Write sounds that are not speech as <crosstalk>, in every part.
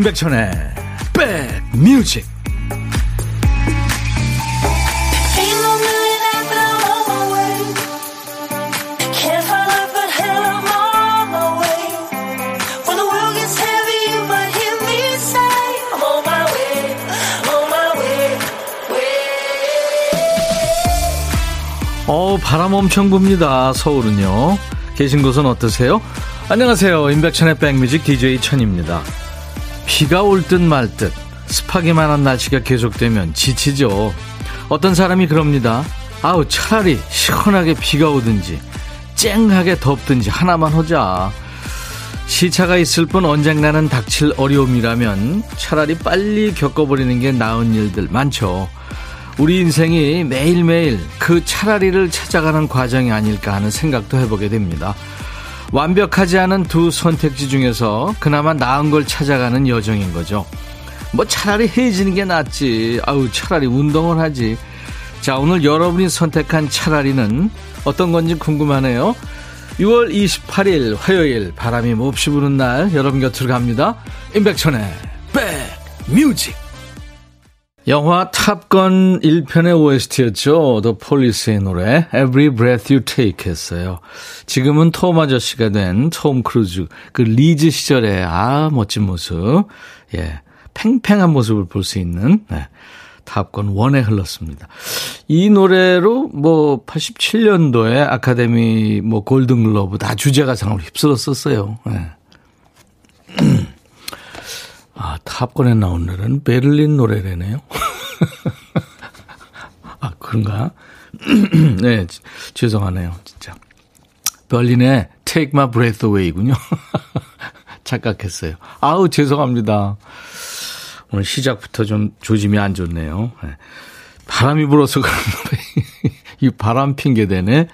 임백천의 백뮤직. 어 바람 엄청 붑니다 서울은요. 계신 곳은 어떠세요? 안녕하세요. 임백천의 백뮤직 DJ 천입니다 비가 올 듯말듯 습하기만 한 날씨가 계속되면 지치죠. 어떤 사람이 그럽니다. 아우 차라리 시원하게 비가 오든지 쨍하게 덥든지 하나만 하자. 시차가 있을 뿐 언젠가는 닥칠 어려움이라면 차라리 빨리 겪어버리는 게 나은 일들 많죠. 우리 인생이 매일매일 그 차라리를 찾아가는 과정이 아닐까 하는 생각도 해보게 됩니다. 완벽하지 않은 두 선택지 중에서 그나마 나은 걸 찾아가는 여정인 거죠. 뭐 차라리 헤어지는 게 낫지. 아우, 차라리 운동을 하지. 자, 오늘 여러분이 선택한 차라리는 어떤 건지 궁금하네요. 6월 28일 화요일 바람이 몹시 부는 날 여러분 곁으로 갑니다. 임백천의 백뮤직 영화 탑건 1편의 OST였죠. 더 폴리스의 노래 Every Breath You Take 했어요. 지금은 톰 아저씨가 된 톰 크루즈 그 리즈 시절의 아 멋진 모습 예 팽팽한 모습을 볼 수 있는 네. 탑건 1에 흘렀습니다. 이 노래로 뭐 87년도에 아카데미 뭐 골든글로브 다 주제가상을 휩쓸었었어요. 네. 아, 탑건에 나온 노래는 베를린 노래래네요. <laughs> 아, 그런가? <clears throat> 네, 죄송하네요, 진짜. 베를린의 Take My Breath Away군요. <laughs> 착각했어요. 아우, 죄송합니다. 오늘 시작부터 좀 조짐이 안 좋네요. 네. 바람이 불어서 그런 노래. <laughs> 이 바람 핑계 대네.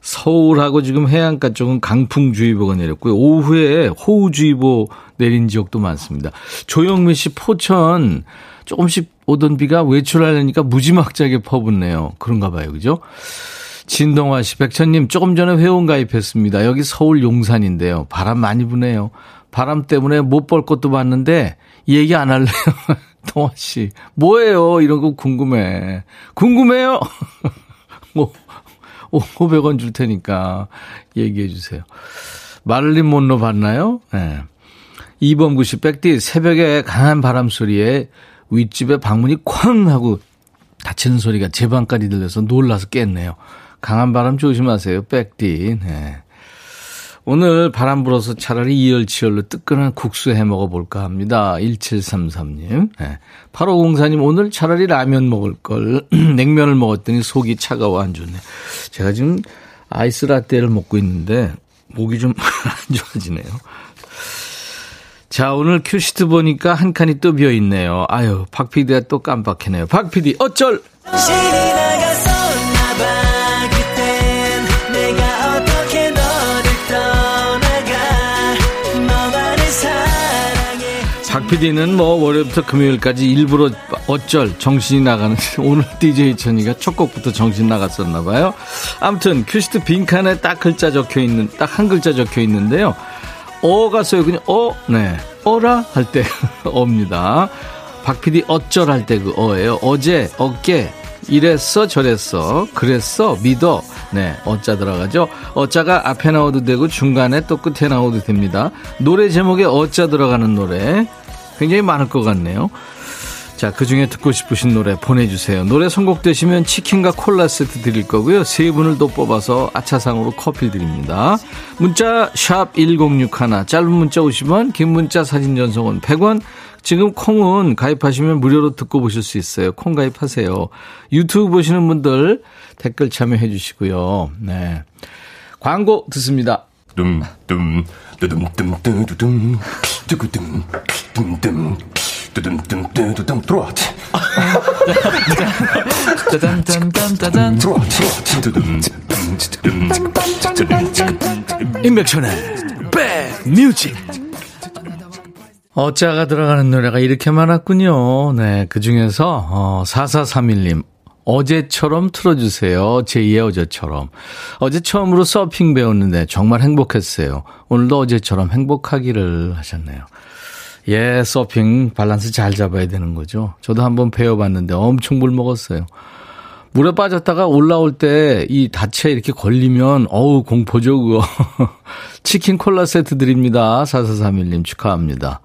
서울하고 지금 해안가 쪽은 강풍주의보가 내렸고요. 오후에 호우주의보 내린 지역도 많습니다. 조영민 씨 포천 조금씩 오던 비가 외출하려니까 무지막지하게 퍼붓네요. 그런가 봐요. 그죠? 진동화 씨, 백천님 조금 전에 회원 가입했습니다. 여기 서울 용산인데요. 바람 많이 부네요. 바람 때문에 못 볼 것도 봤는데 얘기 안 할래요. <laughs> 동화 씨, 뭐예요? 이런 거 궁금해. 궁금해요? <laughs> 뭐 500원 줄 테니까 얘기해 주세요. 마를린 몬로 봤나요? 네. 2번 구시 백디 새벽에 강한 바람 소리에 윗집에 방문이 쾅 하고 닫히는 소리가 제 방까지 들려서 놀라서 깼네요. 강한 바람 조심하세요. 백디. 네. 오늘 바람 불어서 차라리 이열치열로 뜨끈한 국수 해 먹어볼까 합니다. 1733님. 네. 8504님, 오늘 차라리 라면 먹을 걸. <clears throat> 냉면을 먹었더니 속이 차가워 안 좋네. 제가 지금 아이스 라떼를 먹고 있는데, 목이 좀 <laughs> 안 좋아지네요. 자, 오늘 큐시트 보니까 한 칸이 또 비어 있네요. 아유, 박 PD가 또 깜빡해네요. 박 PD, 어쩔! PD는 뭐 월요일부터 금요일까지 일부러 어쩔 정신이 나가는 <laughs> 오늘 DJ 천이가 첫 곡부터 정신 나갔었나 봐요. 아무튼 큐시트 빈칸에 딱 글자 적혀 있는 딱 한 글자 적혀 있는데요. 어가 써요. 그냥 어, 네. 어라 할 때 <laughs> 어입니다. 박 PD 어쩔 할 때 그 어예요. 어제, 어깨, 이랬어, 저랬어, 그랬어, 믿어. 네, 어자 들어가죠. 어자가 앞에 나오도 되고 중간에 또 끝에 나오도 됩니다. 노래 제목에 어자 들어가는 노래 굉장히 많을 것 같네요. 자, 그 중에 듣고 싶으신 노래 보내주세요. 노래 선곡되시면 치킨과 콜라 세트 드릴 거고요. 세 분을 또 뽑아서 아차상으로 커피 드립니다. 문자 1061, 짧은 문자 50원, 긴 문자 사진 전송은 100원. 지금 콩은 가입하시면 무료로 듣고 보실 수 있어요. 콩 가입하세요. 유튜브 보시는 분들 댓글 참여해 주시고요. 네. 광고 듣습니다. 둠, 둠, 뚜둠, 둠, 뚜두둠, 뚜구둠, 둠둠. 뚜둠뚜둠뚜둠 들어와. 짜잔짠짠짠 들어와. 임백천의 백뮤직 어짜가 들어가는 노래가 이렇게 많았군요. 네, 그 중에서 어, 4431님 어제처럼 틀어주세요. 제2의 어제처럼. 어제 처음으로 서핑 배웠는데 정말 행복했어요. 오늘도 어제처럼 행복하기를 하셨네요. 예, 서핑 밸런스 잘 잡아야 되는 거죠. 저도 한번 배워봤는데 엄청 물 먹었어요. 물에 빠졌다가 올라올 때 이 다치에 이렇게 걸리면 어우 공포죠 그거. <laughs> 치킨 콜라 세트 드립니다. 4431님 축하합니다.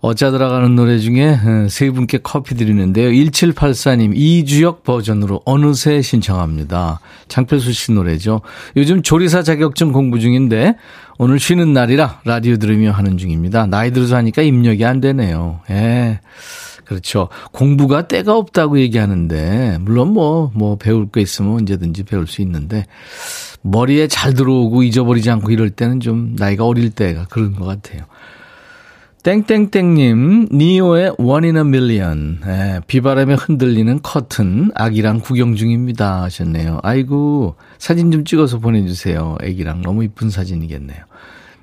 어짜 들어가는 노래 중에 어, 세 분께 커피 드리는데요. 1784님 이주역 버전으로 어느새 신청합니다. 장필수 씨 노래죠. 요즘 조리사 자격증 공부 중인데 오늘 쉬는 날이라 라디오 들으며 하는 중입니다. 나이 들어서 하니까 입력이 안 되네요. 예. 그렇죠. 공부가 때가 없다고 얘기하는데, 물론 뭐, 뭐, 배울 거 있으면 언제든지 배울 수 있는데, 머리에 잘 들어오고 잊어버리지 않고 이럴 때는 좀 나이가 어릴 때가 그런 것 같아요. 땡땡땡님, 니오의 One in a Million. 예, 비바람에 흔들리는 커튼, 아기랑 구경 중입니다. 하셨네요. 아이고, 사진 좀 찍어서 보내주세요. 아기랑 너무 이쁜 사진이겠네요.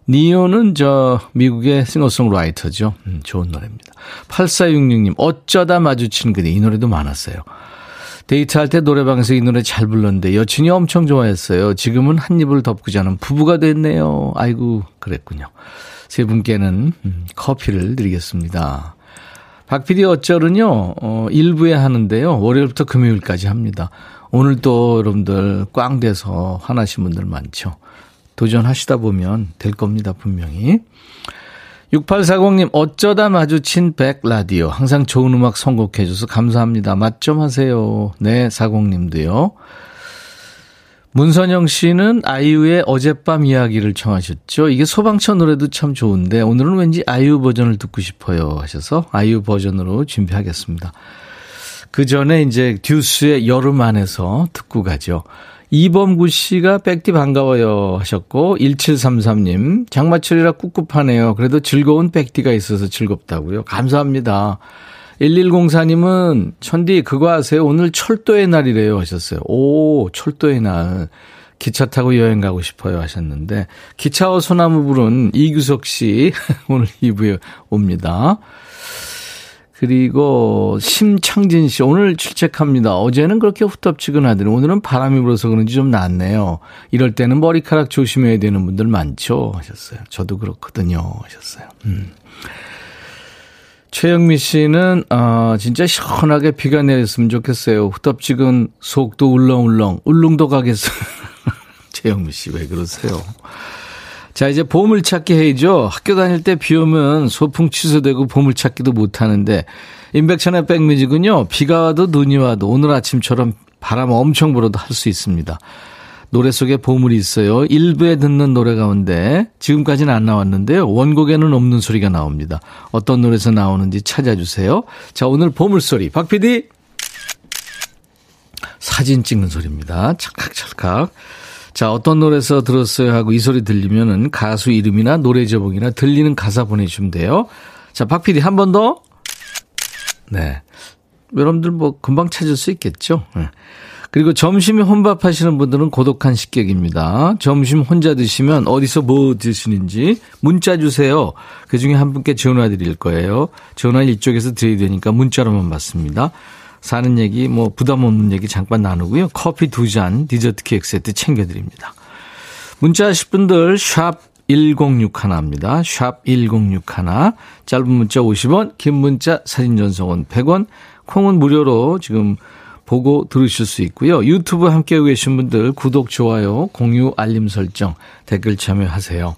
니오는 저 미국의 싱어송라이터죠. 음, 좋은 노래입니다. 8466님 어쩌다 마주친 그대 이 노래도 많았어요. 데이트할 때 노래방에서 이 노래 잘 불렀는데 여친이 엄청 좋아했어요. 지금은 한 입을 덮고 자는 부부가 됐네요. 아이고 그랬군요. 세 분께는 음, 커피를 드리겠습니다. 박PD 어쩔은요, 어, 일부에 하는데요. 월요일부터 금요일까지 합니다. 오늘 또 여러분들 꽝 돼서 화나신 분들 많죠. 도전하시다 보면 될 겁니다, 분명히. 6840님, 어쩌다 마주친 백라디오. 항상 좋은 음악 선곡해줘서 감사합니다. 맛 좀 하세요. 네, 40님도요. 문선영 씨는 아이유의 어젯밤 이야기를 청하셨죠. 이게 소방차 노래도 참 좋은데 오늘은 왠지 아이유 버전을 듣고 싶어요 하셔서 아이유 버전으로 준비하겠습니다. 그 전에 이제 듀스의 여름 안에서 듣고 가죠. 이범구 씨가 백디 반가워요 하셨고 1733님 장마철이라 꿉꿉하네요. 그래도 즐거운 백디가 있어서 즐겁다고요. 감사합니다. 1104님은 천디 그거 아세요? 오늘 철도의 날이래요 하셨어요. 오 철도의 날. 기차 타고 여행 가고 싶어요 하셨는데 기차와 소나무 부른 이규석 씨 <laughs> 오늘 2부에 옵니다. 그리고 심창진 씨 오늘 출첵합니다. 어제는 그렇게 후텁지근하더니 오늘은 바람이 불어서 그런지 좀 낫네요. 이럴 때는 머리카락 조심해야 되는 분들 많죠 하셨어요. 저도 그렇거든요 하셨어요. 음. 최영미 씨는 아 진짜 시원하게 비가 내렸으면 좋겠어요. 후텁지근 속도 울렁울렁 울릉도 가겠어요. <laughs> 최영미 씨 왜 그러세요? 자, 이제 보물찾기 해야죠. 학교 다닐 때 비 오면 소풍 취소되고 보물찾기도 못 하는데, 임백천의 백뮤직은요, 비가 와도 눈이 와도 오늘 아침처럼 바람 엄청 불어도 할 수 있습니다. 노래 속에 보물이 있어요. 일부에 듣는 노래 가운데 지금까지는 안 나왔는데요. 원곡에는 없는 소리가 나옵니다. 어떤 노래에서 나오는지 찾아주세요. 자, 오늘 보물소리. 박 PD! 사진 찍는 소리입니다. 찰칵찰칵. 자, 어떤 노래에서 들었어요 하고 이 소리 들리면은 가수 이름이나 노래 제목이나 들리는 가사 보내주시면 돼요. 자, 박 PD 한 번 더. 네. 여러분들 뭐 금방 찾을 수 있겠죠. 네. 그리고 점심에 혼밥 하시는 분들은 고독한 식객입니다. 점심 혼자 드시면 어디서 뭐 드시는지 문자 주세요. 그 중에 한 분께 전화 드릴 거예요. 전화 이쪽에서 드려야 되니까 문자로만 받습니다. 사는 얘기, 뭐 부담 없는 얘기 잠깐 나누고요. 커피 두 잔, 디저트 케이크 세트 챙겨드립니다. 문자 하실 분들 샵 1061입니다. 샵 1061. 짧은 문자 50원, 긴 문자 사진 전송은 100원, 콩은 무료로 지금 보고 들으실 수 있고요. 유튜브 함께 계신 분들 구독, 좋아요, 공유, 알림 설정, 댓글 참여하세요.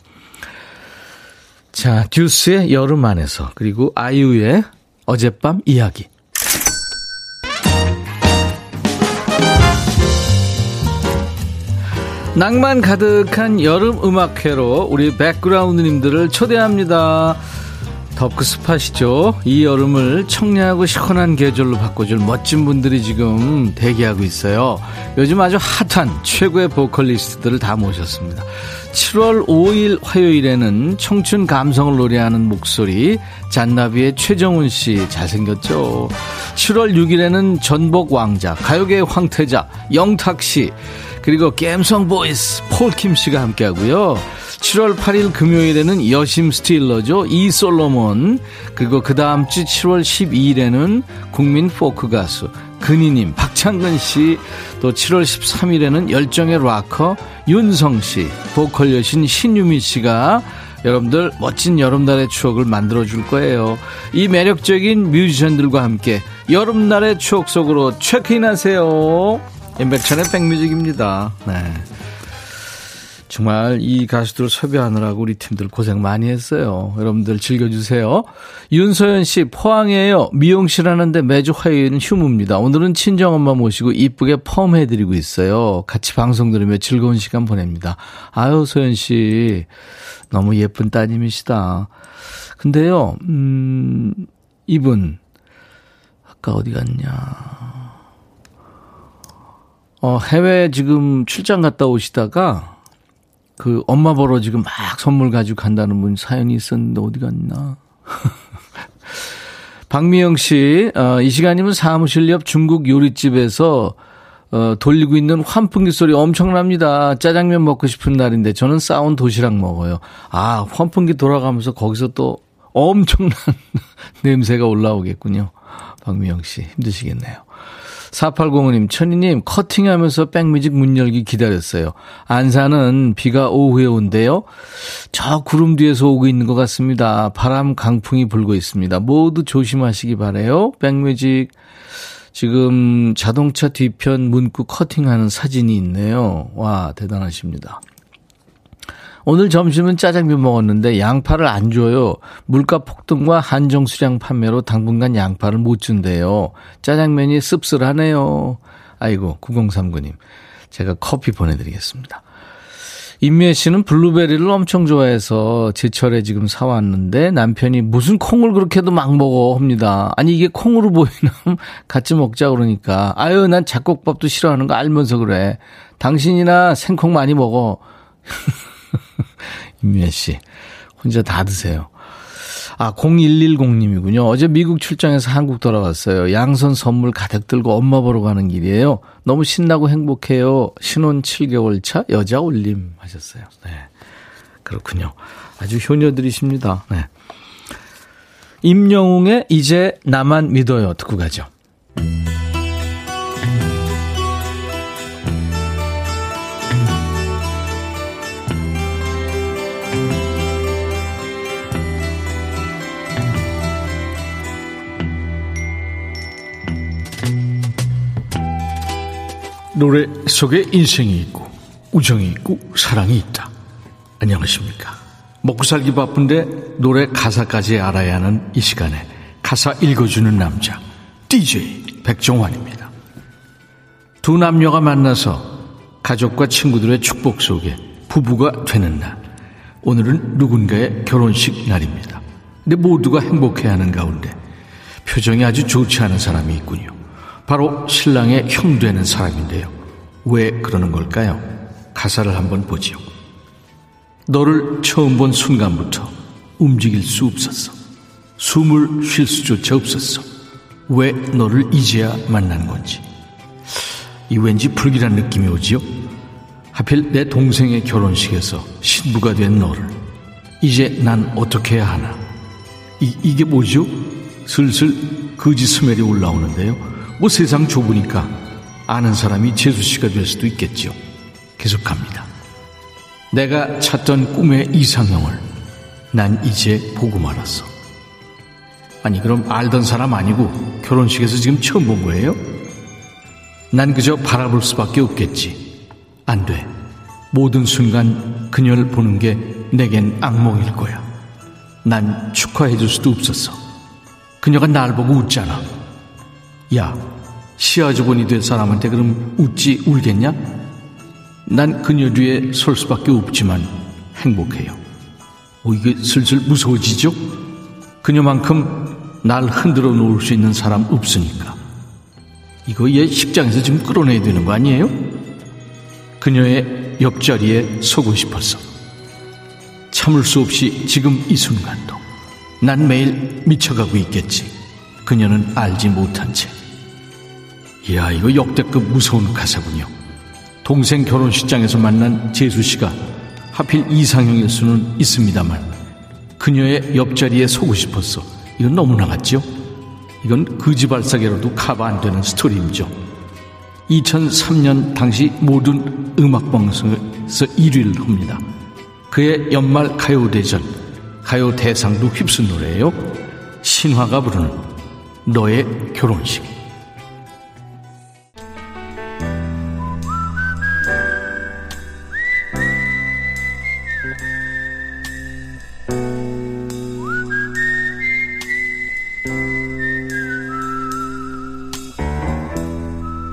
자, 듀스의 여름 안에서 그리고 아이유의 어젯밤 이야기. 낭만 가득한 여름 음악회로 우리 백그라운드님들을 초대합니다. 덥고 습하시죠? 이 여름을 청량하고 시원한 계절로 바꿔줄 멋진 분들이 지금 대기하고 있어요. 요즘 아주 핫한 최고의 보컬리스트들을 다 모셨습니다. 7월 5일 화요일에는 청춘 감성을 노래하는 목소리 잔나비의 최정훈 씨 잘생겼죠. 7월 6일에는 전복 왕자 가요계의 황태자 영탁 씨 그리고 갬성 voice 폴킴 씨가 함께하고요. 7월 8일 금요일에는 여심 stealer죠. 이솔로몬. 그리고 그 다음 주 7월 12일에는 국민 포크 가수 근희님, 박창근 씨. 또 7월 13일에는 열정의 락커 윤성 씨. 보컬 여신 신유미 씨가 여러분들 멋진 여름날의 추억을 만들어 줄 거예요. 이 매력적인 뮤지션들과 함께 여름날의 추억 속으로 체크인하세요. 임백천의 백뮤직입니다. 네. 정말 이 가수들 섭외하느라고 우리 팀들 고생 많이 했어요. 여러분들 즐겨주세요. 윤소연 씨, 포항이에요. 미용실 하는데 매주 화요일은 휴무입니다. 오늘은 친정엄마 모시고 이쁘게 펌 해드리고 있어요. 같이 방송 들으며 즐거운 시간 보냅니다. 아유, 소연 씨. 너무 예쁜 따님이시다. 근데요, 음, 이분, 아까 어디 갔냐. 어, 해외 지금 출장 갔다 오시다가 그 엄마 보러 지금 막 선물 가지고 간다는 분 사연이 있었는데 어디 갔나? <laughs> 박미영 씨, 어, 이 시간이면 사무실 옆 중국 요리집에서 어, 돌리고 있는 환풍기 소리 엄청납니다. 짜장면 먹고 싶은 날인데 저는 싸운 도시락 먹어요. 아, 환풍기 돌아가면서 거기서 또 엄청난 <laughs> 냄새가 올라오겠군요. 박미영 씨, 힘드시겠네요. 4805님, 천희님, 커팅하면서 백뮤직 문 열기 기다렸어요. 안산은 비가 오후에 온대요. 저 구름 뒤에서 오고 있는 것 같습니다. 바람 강풍이 불고 있습니다. 모두 조심하시기 바래요. 백뮤직. 지금 자동차 뒤편 문구 커팅하는 사진이 있네요. 와, 대단하십니다. 오늘 점심은 짜장면 먹었는데 양파를 안 줘요. 물가 폭등과 한정 수량 판매로 당분간 양파를 못 준대요. 짜장면이 씁쓸하네요. 아이고, 9039님. 제가 커피 보내드리겠습니다. 임미애 씨는 블루베리를 엄청 좋아해서 제철에 지금 사왔는데 남편이 무슨 콩을 그렇게도 막 먹어 합니다. 아니 이게 콩으로 보이나 <laughs> 같이 먹자 그러니까 아유 난 잡곡밥도 싫어하는 거 알면서 그래. 당신이나 생콩 많이 먹어. <laughs> 임미애 씨. 혼자 다 드세요. 아, 0110님이군요. 어제 미국 출장에서 한국 돌아왔어요. 양손 선물 가득 들고 엄마 보러 가는 길이에요. 너무 신나고 행복해요. 신혼 7개월 차 여자 올림 하셨어요. 네. 그렇군요. 아주 효녀들이십니다. 네. 임영웅의 이제 나만 믿어요. 듣고 가죠. 노래 속에 인생이 있고 우정이 있고 사랑이 있다. 안녕하십니까. 먹고 살기 바쁜데 노래 가사까지 알아야 하는 이 시간에 가사 읽어주는 남자 DJ 백종환입니다. 두 남녀가 만나서 가족과 친구들의 축복 속에 부부가 되는 날. 오늘은 누군가의 결혼식 날입니다. 근데 모두가 행복해하는 가운데 표정이 아주 좋지 않은 사람이 있군요. 바로 신랑의 형 되는 사람인데요. 왜 그러는 걸까요? 가사를 한번 보지요. 너를 처음 본 순간부터 움직일 수 없었어. 숨을 쉴 수조차 없었어. 왜 너를 이제야 만난 건지. 이 왠지 불길한 느낌이 오지요? 하필 내 동생의 결혼식에서 신부가 된 너를 이제 난 어떻게 해야 하나? 이, 이게 뭐죠? 슬슬 거짓 스멜이 올라오는데요. 뭐 세상 좁으니까 아는 사람이 재수 씨가 될 수도 있겠죠. 계속합니다. 내가 찾던 꿈의 이상형을 난 이제 보고 말았어. 아니 그럼 알던 사람 아니고 결혼식에서 지금 처음 본 거예요? 난 그저 바라볼 수밖에 없겠지. 안 돼. 모든 순간 그녀를 보는 게 내겐 악몽일 거야. 난 축하해 줄 수도 없었어. 그녀가 날 보고 웃잖아. 야, 시아주번이 될 사람한테 그럼 웃지 울겠냐? 난 그녀 뒤에 설 수밖에 없지만 행복해요. 어, 이게 슬슬 무서워지죠? 그녀만큼 날 흔들어 놓을 수 있는 사람 없으니까. 이거 얘 식장에서 지금 끌어내야 되는 거 아니에요? 그녀의 옆자리에 서고 싶었어. 참을 수 없이 지금 이 순간도 난 매일 미쳐가고 있겠지. 그녀는 알지 못한 채. 이야, 이거 역대급 무서운 가사군요. 동생 결혼식장에서 만난 재수 씨가 하필 이상형일 수는 있습니다만 그녀의 옆자리에 서고 싶었어. 이건 너무 나갔죠? 이건 거지발사계로도 카바 안 되는 스토리이죠. 2003년 당시 모든 음악방송에서 1위를 합니다. 그의 연말 가요대전, 가요 대상도 휩쓴 노래예요. 신화가 부르는 너의 결혼식.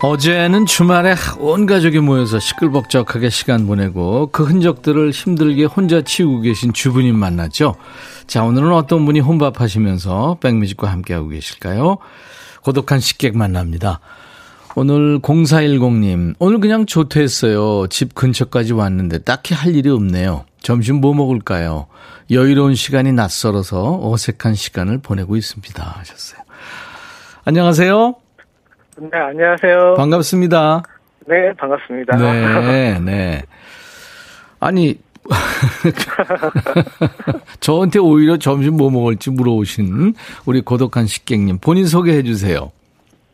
어제는 주말에 온 가족이 모여서 시끌벅적하게 시간 보내고 그 흔적들을 힘들게 혼자 치우고 계신 주부님 만났죠. 자, 오늘은 어떤 분이 혼밥하시면서 백뮤직과 함께하고 계실까요? 고독한 식객 만납니다. 오늘 0410님, 오늘 그냥 조퇴했어요. 집 근처까지 왔는데 딱히 할 일이 없네요. 점심 뭐 먹을까요? 여유로운 시간이 낯설어서 어색한 시간을 보내고 있습니다. 하셨어요. 안녕하세요. 네, 안녕하세요. 반갑습니다. 네, 반갑습니다. 네, <laughs> 네. 아니, <laughs> 저한테 오히려 점심 뭐 먹을지 물어오신 우리 고독한 식객님 본인 소개해 주세요.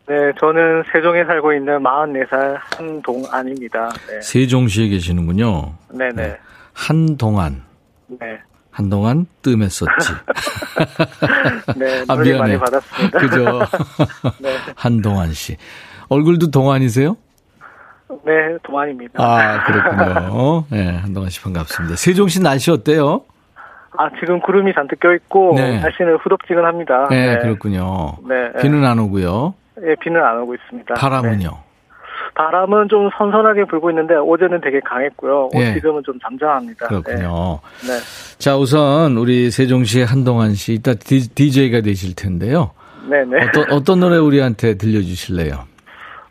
네, 저는 세종에 살고 있는 44살 한동안입니다. 네. 세종시에 계시는군요. 네네. 네. 한동안. 네. 한동안 뜸했었지. <laughs> 네, 아, 미안해. 많이 받았습니다. 그죠? <laughs> 네. 한동안 씨. 얼굴도 동안이세요? 네, 동안입니다. 아, 그렇군요. 네, 한동안 씨 반갑습니다. 세종시 날씨 어때요? 아, 지금 구름이 잔뜩 껴있고, 네. 날씨는 후덥지근합니다. 네, 네. 그렇군요. 네. 비는 안 오고요. 네, 비는 안 오고 있습니다. 바람은요? 네. 바람은 좀 선선하게 불고 있는데 어제는 되게 강했고요. 예. 지금은 좀 잠잠합니다. 그렇군요. 네. 네. 자, 우선 우리 세종시의 한동안 씨 이따 DJ가 되실 텐데요. 네네. 어떤, 어떤 노래 우리한테 들려주실래요?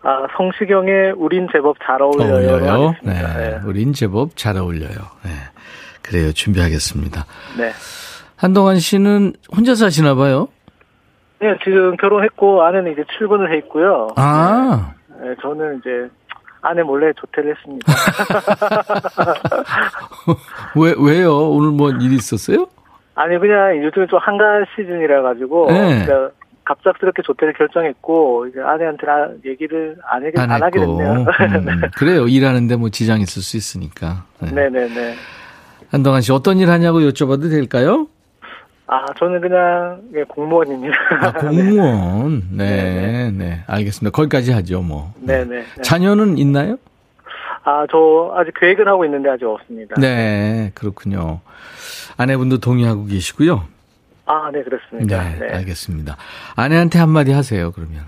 아, 성시경의 우린 제법 잘 어울려요. 어울려요? 네. 네. 우린 제법 잘 어울려요. 네. 그래요. 준비하겠습니다. 네. 한동안 씨는 혼자 사시나 봐요? 네, 지금 결혼했고 아내는 이제 출근을 해 있고요. 아. 네, 네 저는 이제 아내 몰래 조퇴를 했습니다. <laughs> 왜 왜요? 오늘 뭐일 있었어요? 아니 그냥 요즘에 좀 한가 시즌이라 가지고 네. 그러니까 갑작스럽게 조퇴를 결정했고 이제 아내한테 얘기를 안, 하게, 안, 안 하게 됐네요. 음, <laughs> 네. 그래요. 일하는데 뭐 지장 있을 수 있으니까. 네. 네네네. 한동안 씨 어떤 일 하냐고 여쭤봐도 될까요? 아, 저는 그냥 예, 공무원입니다. 아, <laughs> 공무원. 네, 네, 네. 알겠습니다. 거기까지 하죠, 뭐. 네, 네. 네. 자녀는 있나요? 아, 저 아직 계획은 하고 있는데 아직 없습니다. 네, 그렇군요. 아내분도 동의하고 계시고요. 아, 네, 그렇습니다. 네, 네. 알겠습니다. 아내한테 한마디 하세요, 그러면.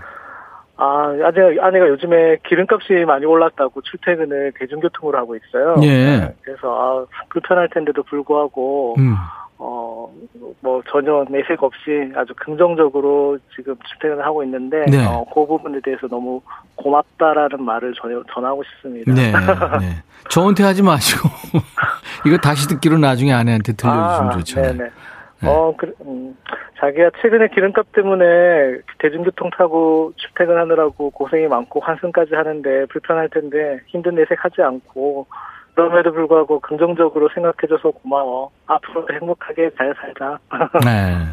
아, 아내, 아내가 요즘에 기름값이 많이 올랐다고 출퇴근을 대중교통으로 하고 있어요. 예. 네, 그래서, 아, 불편할 텐데도 불구하고, 음. 어, 뭐 전혀 내색 없이 아주 긍정적으로 지금 출퇴근을 하고 있는데, 네. 어, 그 부분에 대해서 너무 고맙다라는 말을 전, 전하고 싶습니다. 네, 네. 저한테 하지 마시고, <laughs> 이거 다시 듣기로 나중에 아내한테 들려주시면 아, 좋잖아요. 네네. 네. 어, 그, 음, 자기가 최근에 기름값 때문에 대중교통 타고 출퇴근하느라고 고생이 많고 환승까지 하는데 불편할 텐데 힘든 내색하지 않고 그럼에도 불구하고 긍정적으로 생각해줘서 고마워. 앞으로도 행복하게 잘 살자. <laughs> 네.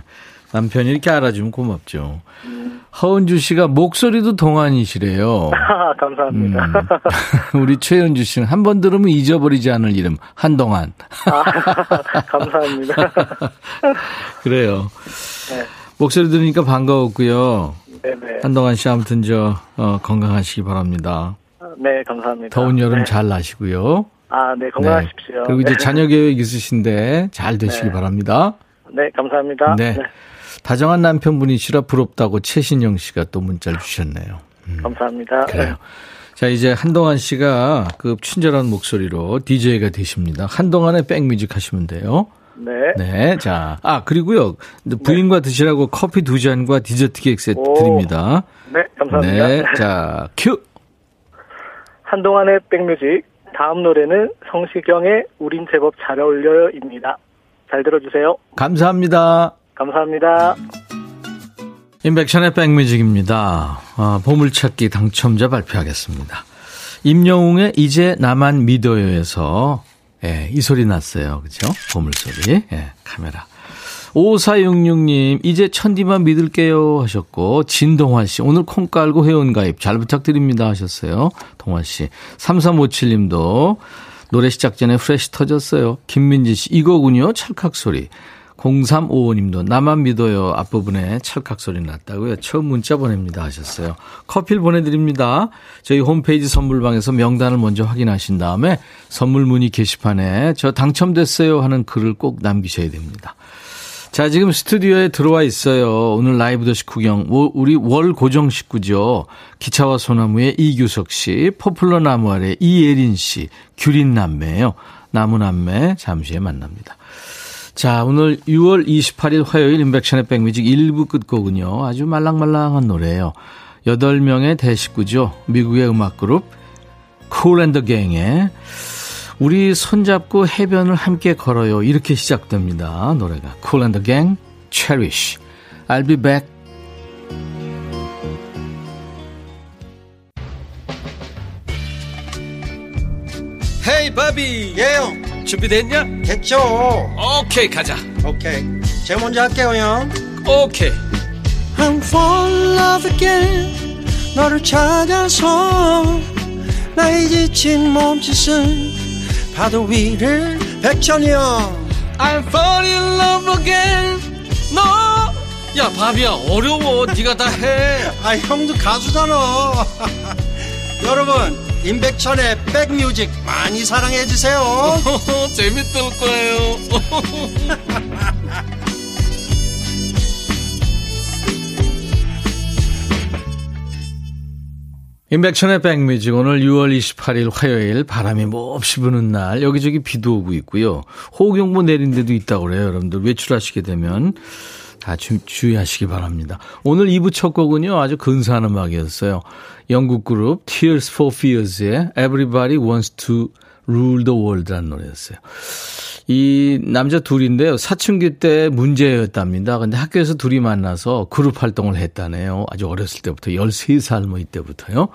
남편이 이렇게 알아주면 고맙죠. 음. 허은주 씨가 목소리도 동안이시래요. <laughs> 감사합니다. 음. <laughs> 우리 최은주 씨는 한 번 들으면 잊어버리지 않을 이름 한동안. 아, 감사합니다. 그래요. 네. 목소리 들으니까 반가웠고요. 네네. 한동안 씨 아무튼 저 어, 건강하시기 바랍니다. 네, 감사합니다. 더운 여름 네. 잘 나시고요. 아, 네, 건강하십시오. 네. 그리고 이제 자녀 계획 있으신데 잘 되시기 네. 바랍니다. 네, 감사합니다. 네. 네. 다정한 남편분이시라 부럽다고 최신영 씨가 또 문자를 주셨네요. 음. 감사합니다. 그래요. 자, 이제 한동안 씨가 그 친절한 목소리로 DJ가 되십니다. 한동안의 백뮤직 하시면 돼요. 네. 네. 자, 아, 그리고요. 부인과 네. 드시라고 커피 두 잔과 디저트 케이크 세트 드립니다. 네, 감사합니다. 네. 자, 큐! 한동안의 백뮤직. 다음 노래는 성시경의 우린 제법 잘 어울려요입니다. 잘 들어주세요. 감사합니다. 감사합니다. 인백션의 백뮤직입니다. 아, 보물찾기 당첨자 발표하겠습니다. 임영웅의 이제 나만 믿어요에서 예, 이 소리 났어요. 그죠? 보물소리. 예, 카메라. 5466님, 이제 천디만 믿을게요 하셨고, 진동환 씨, 오늘 콩 깔고 회원가입 잘 부탁드립니다 하셨어요. 동환 씨. 3357님도 노래 시작 전에 프레시 터졌어요. 김민지 씨, 이거군요. 찰칵 소리. 0355님도 나만 믿어요. 앞부분에 찰칵 소리 났다고요. 처음 문자 보냅니다 하셨어요. 커피를 보내드립니다. 저희 홈페이지 선물방에서 명단을 먼저 확인하신 다음에 선물 문의 게시판에 저 당첨됐어요 하는 글을 꼭 남기셔야 됩니다. 자, 지금 스튜디오에 들어와 있어요. 오늘 라이브 더시 구경. 우리 월 고정 식구죠. 기차와 소나무의 이규석 씨, 포플러 나무 아래 이예린 씨, 규린 남매예요. 나무 남매 잠시 후에 만납니다. 자, 오늘 6월 28일 화요일 임백천의 백뮤직 1부 끝곡은요. 아주 말랑말랑한 노래예요. 8명의 대식구죠. 미국의 음악 그룹 Kool & The Gang의 우리 손잡고 해변을 함께 걸어요. 이렇게 시작됩니다. 노래가 Kool & The Gang Cherish. I'll be back. 헤이 바비. 예영. 준비됐냐? 됐죠. 오케이 가자. 오케이. 제가 먼저 할게요 형. 오케이. I'm fall in love again. 너를 찾아서 나의 지친 몸짓은 파도 위를 백천이 형 I'm fall in love again. 너야 바비야 어려워. 네가 다 해. <laughs> 아 형도 가수잖아. <laughs> 여러분 임백천의 백뮤직 많이 사랑해 주세요. <laughs> 재밌을 거예요. 임백천의 백뮤직 오늘 6월 28일 화요일 바람이 몹시 부는 날 여기저기 비도 오고 있고요. 호우경보 내린 데도 있다고 그래요. 여러분들 외출하시게 되면 다 주, 주의하시기 바랍니다. 오늘 2부 첫 곡은요. 아주 근사한 음악이었어요. 영국 그룹 Tears for Fears의 Everybody Wants to Rule the World라는 노래였어요. 이 남자 둘인데요. 사춘기 때 문제였답니다. 근데 학교에서 둘이 만나서 그룹 활동을 했다네요. 아주 어렸을 때부터 13살 뭐 이때부터요.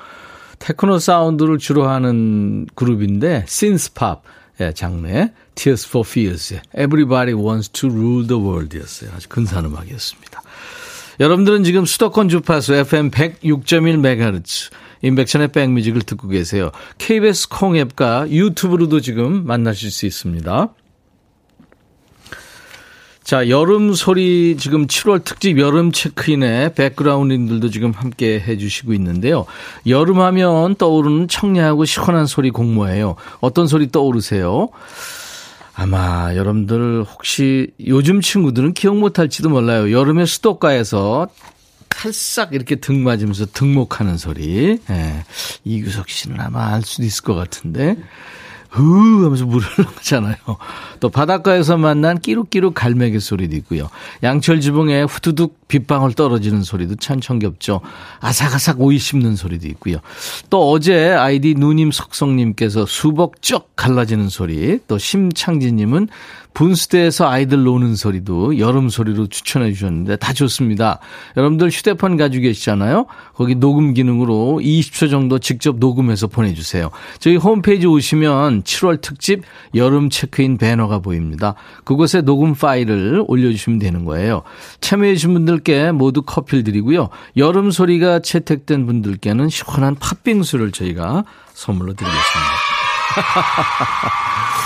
테크노 사운드를 주로 하는 그룹인데 신스팝 예, 장르의 Tears for Fears Everybody Wants to Rule the World이었어요. 아주 근사한 음악이었습니다. 여러분들은 지금 수도권 주파수 FM 106.1MHz 인백션의 백뮤직을 듣고 계세요. KBS 콩앱과 유튜브로도 지금 만나실 수 있습니다. 자, 여름 소리 지금 7월 특집 여름 체크인에 백그라운드님들도 지금 함께 해주시고 있는데요. 여름 하면 떠오르는 청량하고 시원한 소리 공모예요. 어떤 소리 떠오르세요? 아마 여러분들 혹시 요즘 친구들은 기억 못할지도 몰라요. 여름에 수도가에서 칼싹 이렇게 등 맞으면서 등목하는 소리. 예. 이규석 씨는 아마 알 수도 있을 것 같은데. 흐 하면서 물을 <laughs> 흘러가잖아요. 또 바닷가에서 만난 끼룩끼룩 갈매기 소리도 있고요. 양철 지붕에 후두둑 빗방울 떨어지는 소리도 참 청겹죠. 아삭아삭 오이 씹는 소리도 있고요. 또 어제 아이디 누님 석성님께서 수복 쩍 갈라지는 소리, 또 심창진님은 분수대에서 아이들 노는 소리도 여름 소리로 추천해 주셨는데 다 좋습니다. 여러분들 휴대폰 가지고 계시잖아요. 거기 녹음 기능으로 20초 정도 직접 녹음해서 보내주세요. 저희 홈페이지 오시면 7월 특집 여름 체크인 배너가 보입니다. 그곳에 녹음 파일을 올려주시면 되는 거예요. 참여해 주신 분들께 모두 커피를 드리고요. 여름 소리가 채택된 분들께는 시원한 팥빙수를 저희가 선물로 드리겠습니다. <laughs>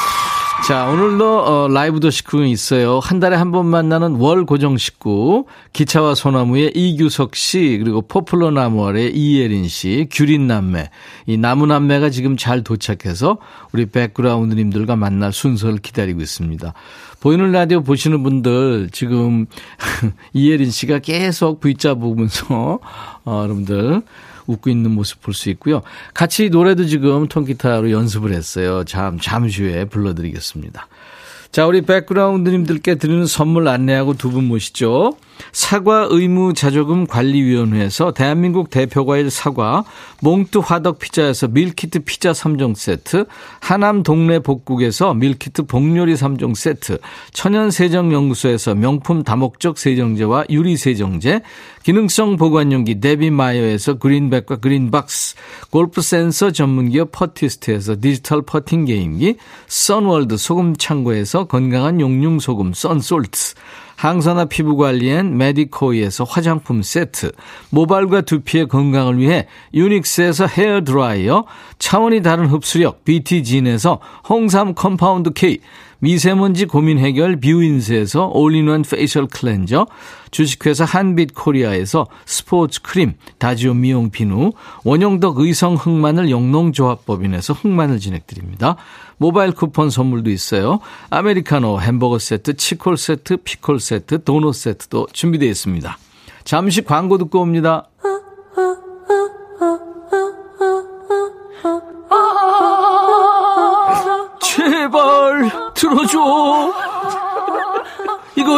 자, 오늘도 어, 라이브 도식구 있어요. 한 달에 한 번 만나는 월 고정 식구. 기차와 소나무의 이규석 씨, 그리고 포플러 나무월의 이예린 씨, 규린 남매. 이 나무 남매가 지금 잘 도착해서 우리 백그라운드님들과 만날 순서를 기다리고 있습니다. 보이는 라디오 보시는 분들 지금 <laughs> 이예린 씨가 계속 V자 보면서 어, 여러분들 웃고 있는 모습 볼 수 있고요. 같이 노래도 지금 통기타로 연습을 했어요. 잠, 잠시 후에 불러드리겠습니다. 자, 우리 백그라운드님들께 드리는 선물 안내하고 두 분 모시죠. 사과 의무 자조금 관리위원회에서 대한민국 대표과일 사과, 몽뚜 화덕 피자에서 밀키트 피자 3종 세트, 하남 동네 복국에서 밀키트 복요리 3종 세트, 천연 세정 연구소에서 명품 다목적 세정제와 유리 세정제, 기능성 보관용기 데비마이어에서 그린백과 그린박스, 골프 센서 전문기업 퍼티스트에서 디지털 퍼팅 게임기, 선월드 소금 창고에서 건강한 용융 소금 썬솔트, 항산화 피부 관리엔 메디코이에서 화장품 세트, 모발과 두피의 건강을 위해 유닉스에서 헤어 드라이어, 차원이 다른 흡수력 BT진에서 홍삼 compound K, 미세먼지 고민 해결 뷰인스에서 all-in-one facial cleanser, 주식회사 한빛코리아에서 스포츠 크림, 다지오 미용 비누, 원용덕 의성 흑마늘 영농조합법인에서 흑마늘 진행드립니다. 모바일 쿠폰 선물도 있어요. 아메리카노 햄버거 세트, 치콜 세트, 피콜 세트, 도넛 세트도 준비되어 있습니다. 잠시 광고 듣고 옵니다.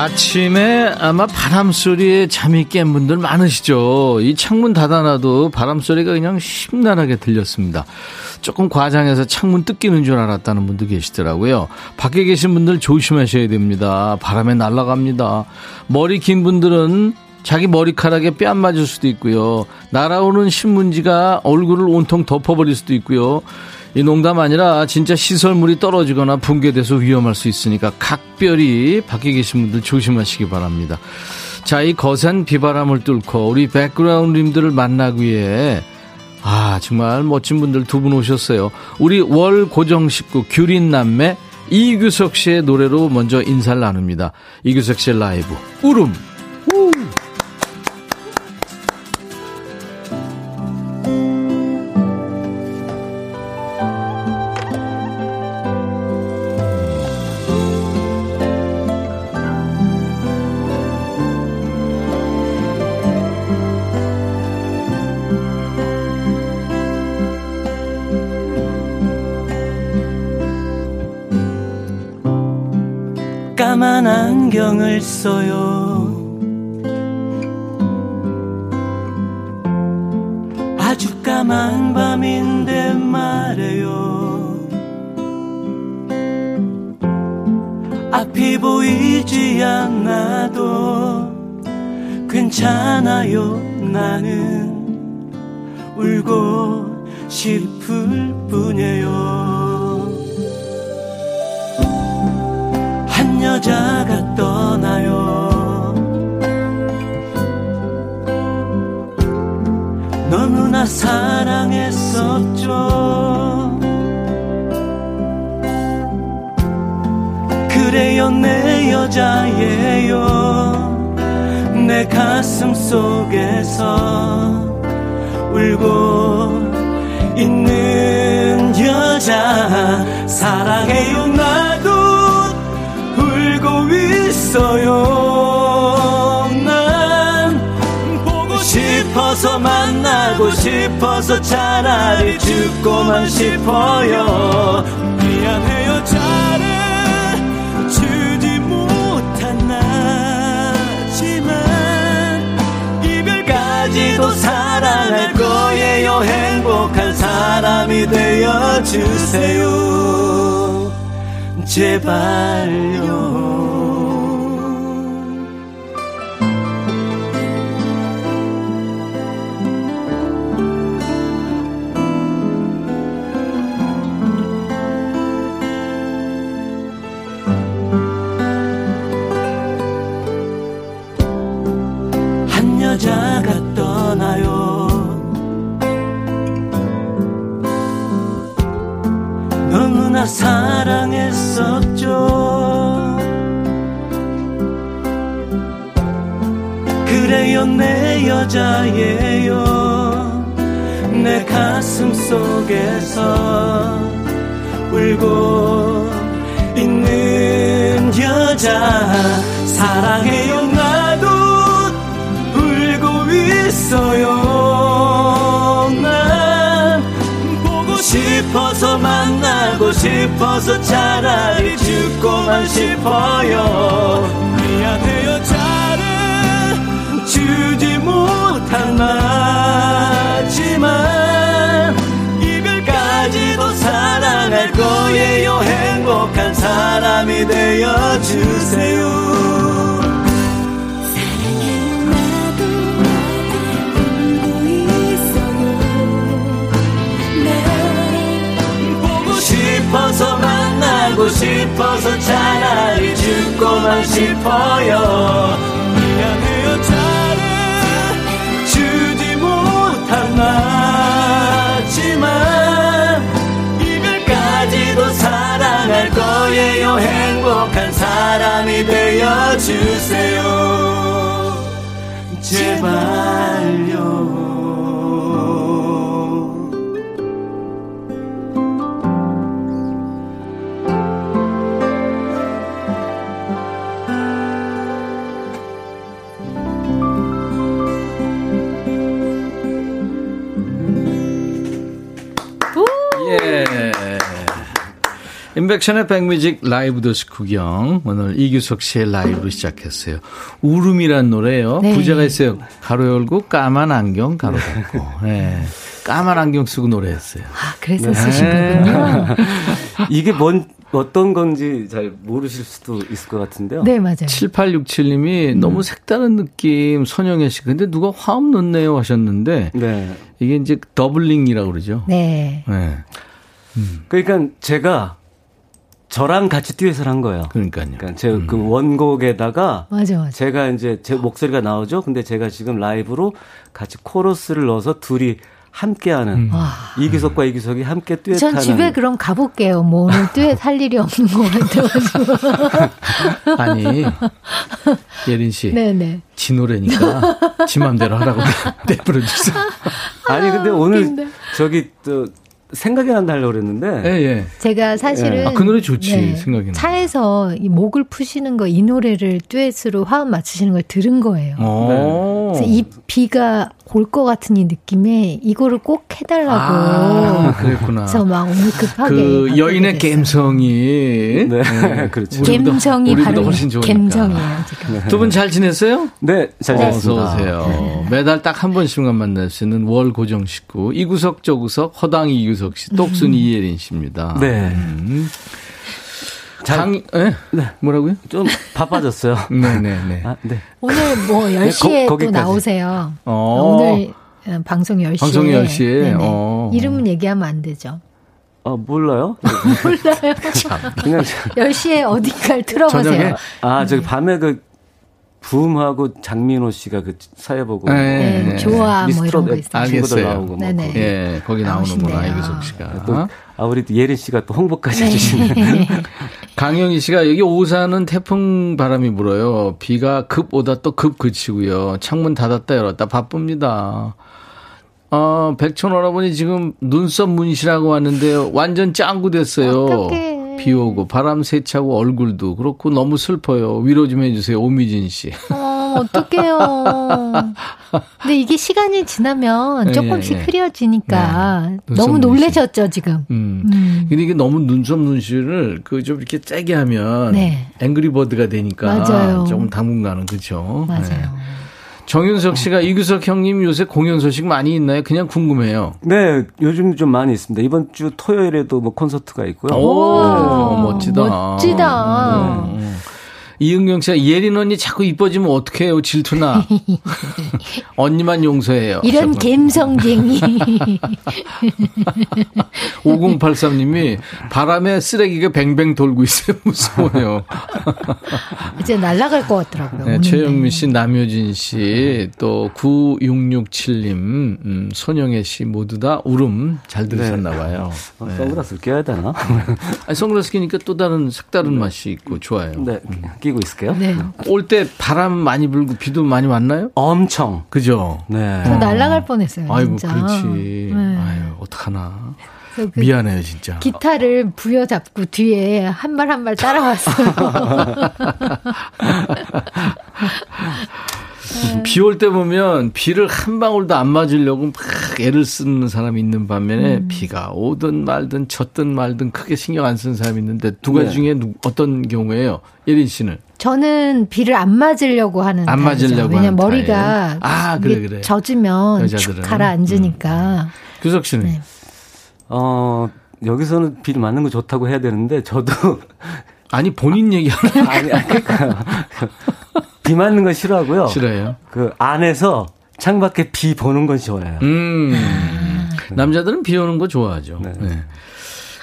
아침에 아마 바람 소리에 잠이 깬 분들 많으시죠. 이 창문 닫아놔도 바람 소리가 그냥 심란하게 들렸습니다. 조금 과장해서 창문 뜯기는 줄 알았다는 분도 계시더라고요. 밖에 계신 분들 조심하셔야 됩니다. 바람에 날아갑니다. 머리 긴 분들은 자기 머리카락에 뺨 맞을 수도 있고요. 날아오는 신문지가 얼굴을 온통 덮어버릴 수도 있고요. 이 농담 아니라 진짜 시설물이 떨어지거나 붕괴돼서 위험할 수 있으니까 각별히 밖에 계신 분들 조심하시기 바랍니다. 자, 이 거센 비바람을 뚫고 우리 백그라운드님들을 만나기 위해 아, 정말 멋진 분들 두 분 오셨어요. 우리 월 고정 식구 규린 남매 이규석 씨의 노래로 먼저 인사를 나눕니다. 이규석 씨의 라이브 울음. 주세요. 제발요. 얼마나 사랑했었죠. 그래요 내 여자예요. 내 가슴 속에서 울고 있는 여자. 사랑해요 나도 울고 있어요 싶어서 만나고 싶어서 차라리 죽고만 싶어요. 미안해요 잘은 주지 못한 나지만 이별까지도 사랑할 거예요. 행복한 사람이 되어 주세요 만나고 싶어서 차라리 죽고만 싶어요. 미안해요 잘은 주지 못한 나지만 이별까지도 사랑할 거예요. 행복한 사람이 되어 주세요. 제발요 임백천의 백뮤직 라이브 더 식후경. 오늘 이규석 씨의 라이브로 시작했어요. 울음이란 노래요. 네. 부제가 있어요. 가로 열고 까만 안경 가로 닫고. 예. <laughs> 까만 안경 쓰고 노래했어요. 아, 그래서 쓰신 거군요. <laughs> 이게 뭔 어떤 건지 잘 모르실 수도 있을 것 같은데요. 네, 맞아요. 7867님이 너무 색다른 느낌, 선영애 씨. 근데 누가 화음 넣네요 하셨는데. 네. 이게 이제 doubling이라고 그러죠. 네. 네. 그러니까 제가 저랑 같이 듀엣을 한 거예요. 그러니까요. 그러니까 제그 원곡에다가 맞아, 맞아. 제가 이제 제 목소리가 나오죠. 근데 제가 지금 라이브로 같이 코러스를 넣어서 둘이 함께하는 이기석과 이기석이 함께 듀엣하는. 전 집에 그럼 가볼게요. 뭐 오늘 듀엣 할 일이 없는 것 같아가지고. <laughs> 아니, 예린 씨. 네네. 지 노래니까 지 맘대로 하라고 <laughs> 내버려 주세요. 아니 근데 오늘 웃긴데. 저기 또 생각이 난다 하려고 그랬는데 예, 예. 제가 사실은 아, 그 노래 좋지, 생각이 나. 차에서 이 목을 푸시는 거 이 노래를 듀엣으로 화음 맞추시는 걸 들은 거예요. 어. 그래서 이 비가 올것 같은 이 느낌에 이거를 꼭 해달라고. 아, 그랬구나. 그래서 막 오늘 급하게 그 여인의. 감성이 네, <laughs> 그렇죠. 우리보다- 감성이 바로. 감성이에요 지금. 두 분 잘 지냈어요? 네, 잘 어서 지냈습니다. 오세요. 매달 딱 한 번씩만 만날 수 있는 월 고정 식구 이구석 저구석 허당 이규석 씨, 똑순 이예린 씨입니다. 네. 음. 잘- 장, 예? 뭐라고요? 좀 바빠졌어요. 네네네. <laughs> 아, 네. 오늘 뭐 10시에 거- 또. 나오세요. 어. 오늘 어, 방송 10시에. 방송 10시에? 네네. 어. 이름은 얘기하면 안 되죠. 아, 몰라요? 몰라요. <laughs> 그냥 10시에 어딘가를 틀어보세요. 저녁에? 아, 저기 밤에 그 부음하고 장민호 씨가 그 사회 보고 네, 네, 좋아 뭐 이런 거 있어요. 친구들. 나오고 뭐 네네. 예, 거기 나오는구나. 이규석 씨가. 또 아, 우리 또 예린 씨가 또 홍보까지 해주시는. <laughs> 네. 강영희 씨가 여기 오산은 태풍 바람이 불어요. 비가 급 오다 또 급 그치고요. 창문 닫았다 열었다 바쁩니다. 어, 백촌 할아버니 지금 눈썹 문신하고 왔는데 완전 짱구 됐어요. 어떡해. 비 오고 바람 세차고 얼굴도 그렇고 너무 슬퍼요. 위로 좀 해주세요. 오미진 씨. 어, 어떡해요. 근데 이게 시간이 지나면 예, 조금씩 예. 흐려지니까 네. 눈썹 너무. 놀라셨죠, 지금. 음. 음. 근데 이게 너무 눈썹 눈실을 그좀 이렇게 세게 하면 네. 앵그리버드가 되니까 맞아요. 조금 당분간은 그렇죠. 맞아요. 정윤석 씨가 이규석 형님 요새 공연 소식 많이 있나요? 그냥 궁금해요. 네, 요즘 좀 많이 있습니다. 이번 주 토요일에도 뭐 콘서트가 있고요. 오, 우와, 멋지다. 멋지다. 음. 이은경 씨가 예린 언니 자꾸 이뻐지면 어떡해요 질투나. <laughs> 언니만 용서해요. 이런 갬성쟁이. <laughs> 5083님이 바람에 쓰레기가 뱅뱅 돌고 있어요. <laughs> 무서워요. 이제 날아갈 것 같더라고요. 네, 최영민 씨, 남효진 씨, 또 9667님, 음, 손영애 씨 모두 다 울음 잘 들으셨나 봐요. 어, 선글라스 를 껴야 되나? 아니, 선글라스 끼니까 또 다른 색다른 맛이 있고 좋아요. 네, 끼고 있을게요. 네. 올 때 바람 많이 불고 비도 많이 왔나요? 엄청. 그죠? 네. 저 날아갈 뻔했어요. 아이고, 진짜. 그렇지. 네. 아유, 어떡하나. 그래서 그 미안해요, 진짜. 기타를 부여잡고 뒤에 한 발 한 발 따라왔어요. <laughs> 비올 때 보면 비를 한 방울도 안 맞으려고 막 애를 쓰는 사람이 있는 반면에 음. 비가 오든 말든 젖든 말든 크게 신경 안 쓰는 사람이 있는데 두 가지 네. 중에 누- 어떤 경우에요? 예린 씨는 저는 비를 안 맞으려고 하는 안 타입이죠. 맞으려고 왜냐면 하는 머리가. 아, 그래, 그래. 젖으면 여자들은. 음. 축 가라앉으니까. 규석 씨는 네. 어, 여기서는 비를 맞는 거 좋다고 해야 되는데, 저도. 아니 본인 얘기하는 <laughs> 아니, 아니, 그러니까. 비 맞는 건 싫어하고요. 싫어요. 그 안에서 창밖에 비 보는 건 좋아해요. 음. 남자들은 비 오는 거 좋아하죠. 네. 네.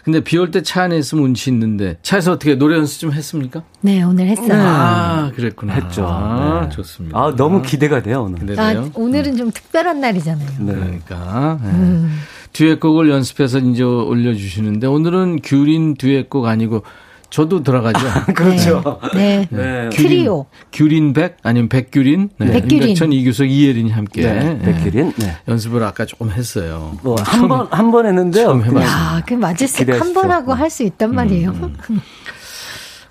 근데 비 올 때 차 안에 있으면 운치 있는데 차에서 어떻게 노래 연습 좀 했습니까? 네, 오늘 했어요. 아, 그랬구나. 했죠. 아, 네. 좋습니다. 아, 너무 기대가 돼요, 오늘. 기대돼요. 아, 오늘은 좀 특별한 날이잖아요. 네. 그러니까 네. 음. 듀엣곡을 연습해서 이제 올려주시는데 오늘은 귤인 듀엣곡 아니고 저도 들어가죠. 그렇죠. 네. 네. 트리오. 귤인백 아니면 백귤인, 네. 백귤인. 임백천 이규석 이예린이 함께 네. 네. 백규린. 네. 연습을 아까 조금 했어요. 뭐, 한 번, 한 번 했는데요. 아, 그 마지막 기대하십시오. 한번 하고 할 수 있단 말이에요.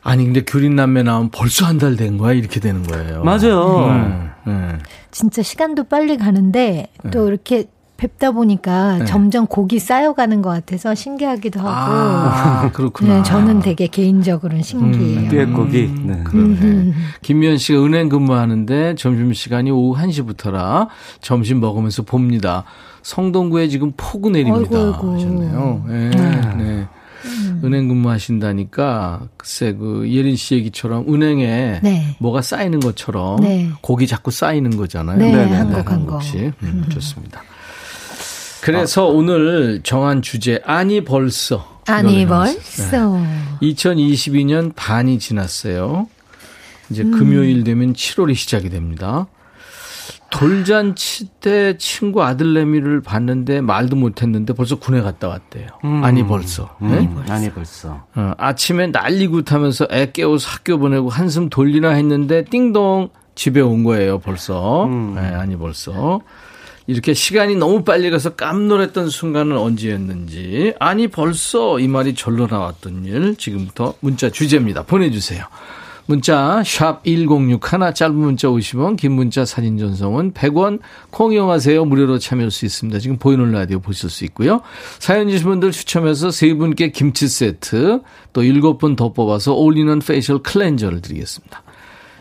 아니 근데 귤인 남매 나오면 벌써 한 달 된 거야 이렇게 되는 거예요. 맞아요. 네. 네. 진짜 시간도 빨리 가는데 또 이렇게 뵙다 보니까 네. 점점 곡이 쌓여가는 것 같아서 신기하기도 하고. 아 <laughs> 그렇구나. 네, 저는 되게 개인적으로는 신기해요. 듀엣곡이. 네. 그러네. 김미연 씨가 은행 근무하는데 점심시간이 오후 1시부터라 점심 먹으면서 봅니다. 성동구에 지금 폭우 내립니다. 아이고. 하셨네요. 네, 네. 은행 근무하신다니까 글쎄 그 예린 씨 얘기처럼 은행에 네. 뭐가 쌓이는 것처럼 네. 곡이 자꾸 쌓이는 거잖아요. 네, 네 네. 한 곡, 한 곡. 곡씩. 음, 좋습니다. 그래서 오늘 정한 주제 아니 벌써 아니. 벌써. 2022년 반이 지났어요. 이제 금요일 되면 7월이 시작이 됩니다. 돌잔치 때 친구 아들내미를 봤는데 말도 못했는데 벌써 군에 갔다 왔대요. 아니 벌써. 네? 음, 아니, 벌써. 어, 아침에 난리굿하면서 애 깨워서 학교 보내고 한숨 돌리나 했는데 띵동 집에 온 거예요 벌써. 네, 아니 벌써. 이렇게 시간이 너무 빨리 가서 깜놀했던 순간은 언제였는지 아니 벌써 이 말이 절로 나왔던 일 지금부터 문자 주제입니다. 보내주세요. 문자 샵1061 짧은 문자 50원 긴 문자 사진 전송은 100원 콩 이용하세요. 무료로 참여할 수 있습니다. 지금 보이는 라디오 보실 수 있고요. 사연 주신 분들 추첨해서 세 분께 김치 세트 또 일곱 분 더 뽑아서 all-in-one facial cleanser를 드리겠습니다.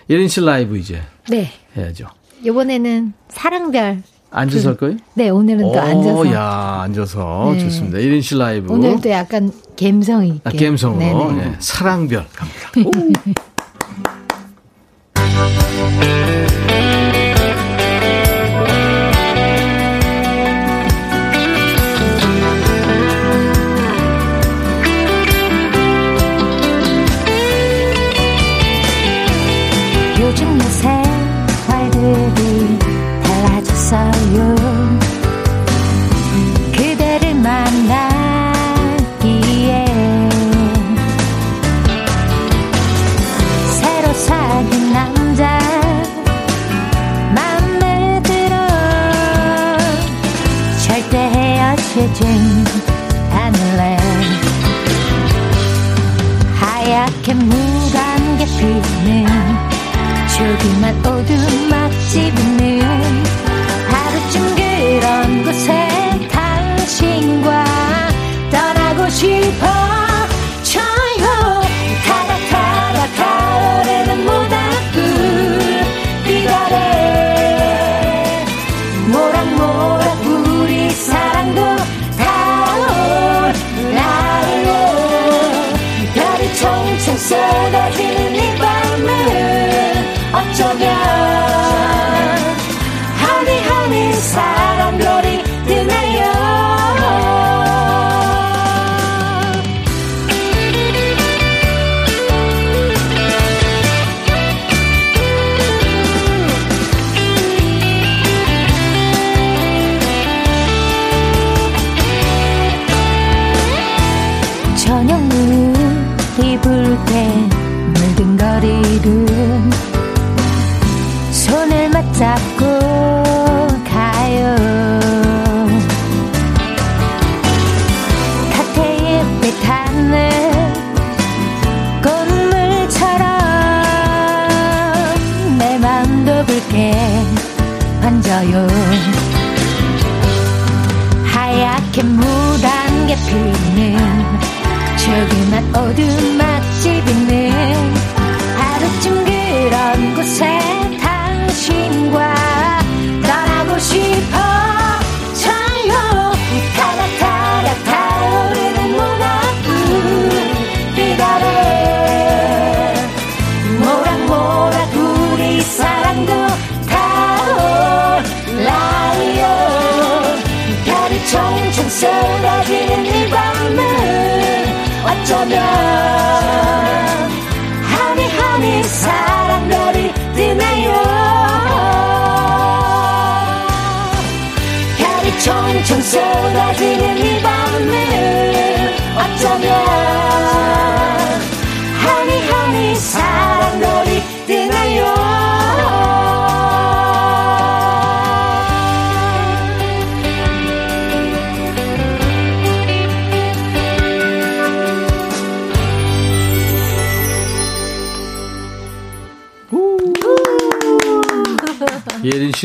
예린 씨 라이브 이제 네. 해야죠. 이번에는 사랑별. 앉아서 할 거예요? 네, 오늘은 또 앉아서. 오, 야, 앉아서 네. 좋습니다. 예린 씨 라이브. 오늘 또 약간 감성 있게. 아, 감성으로 네네. 예, 사랑별 갑니다. <laughs>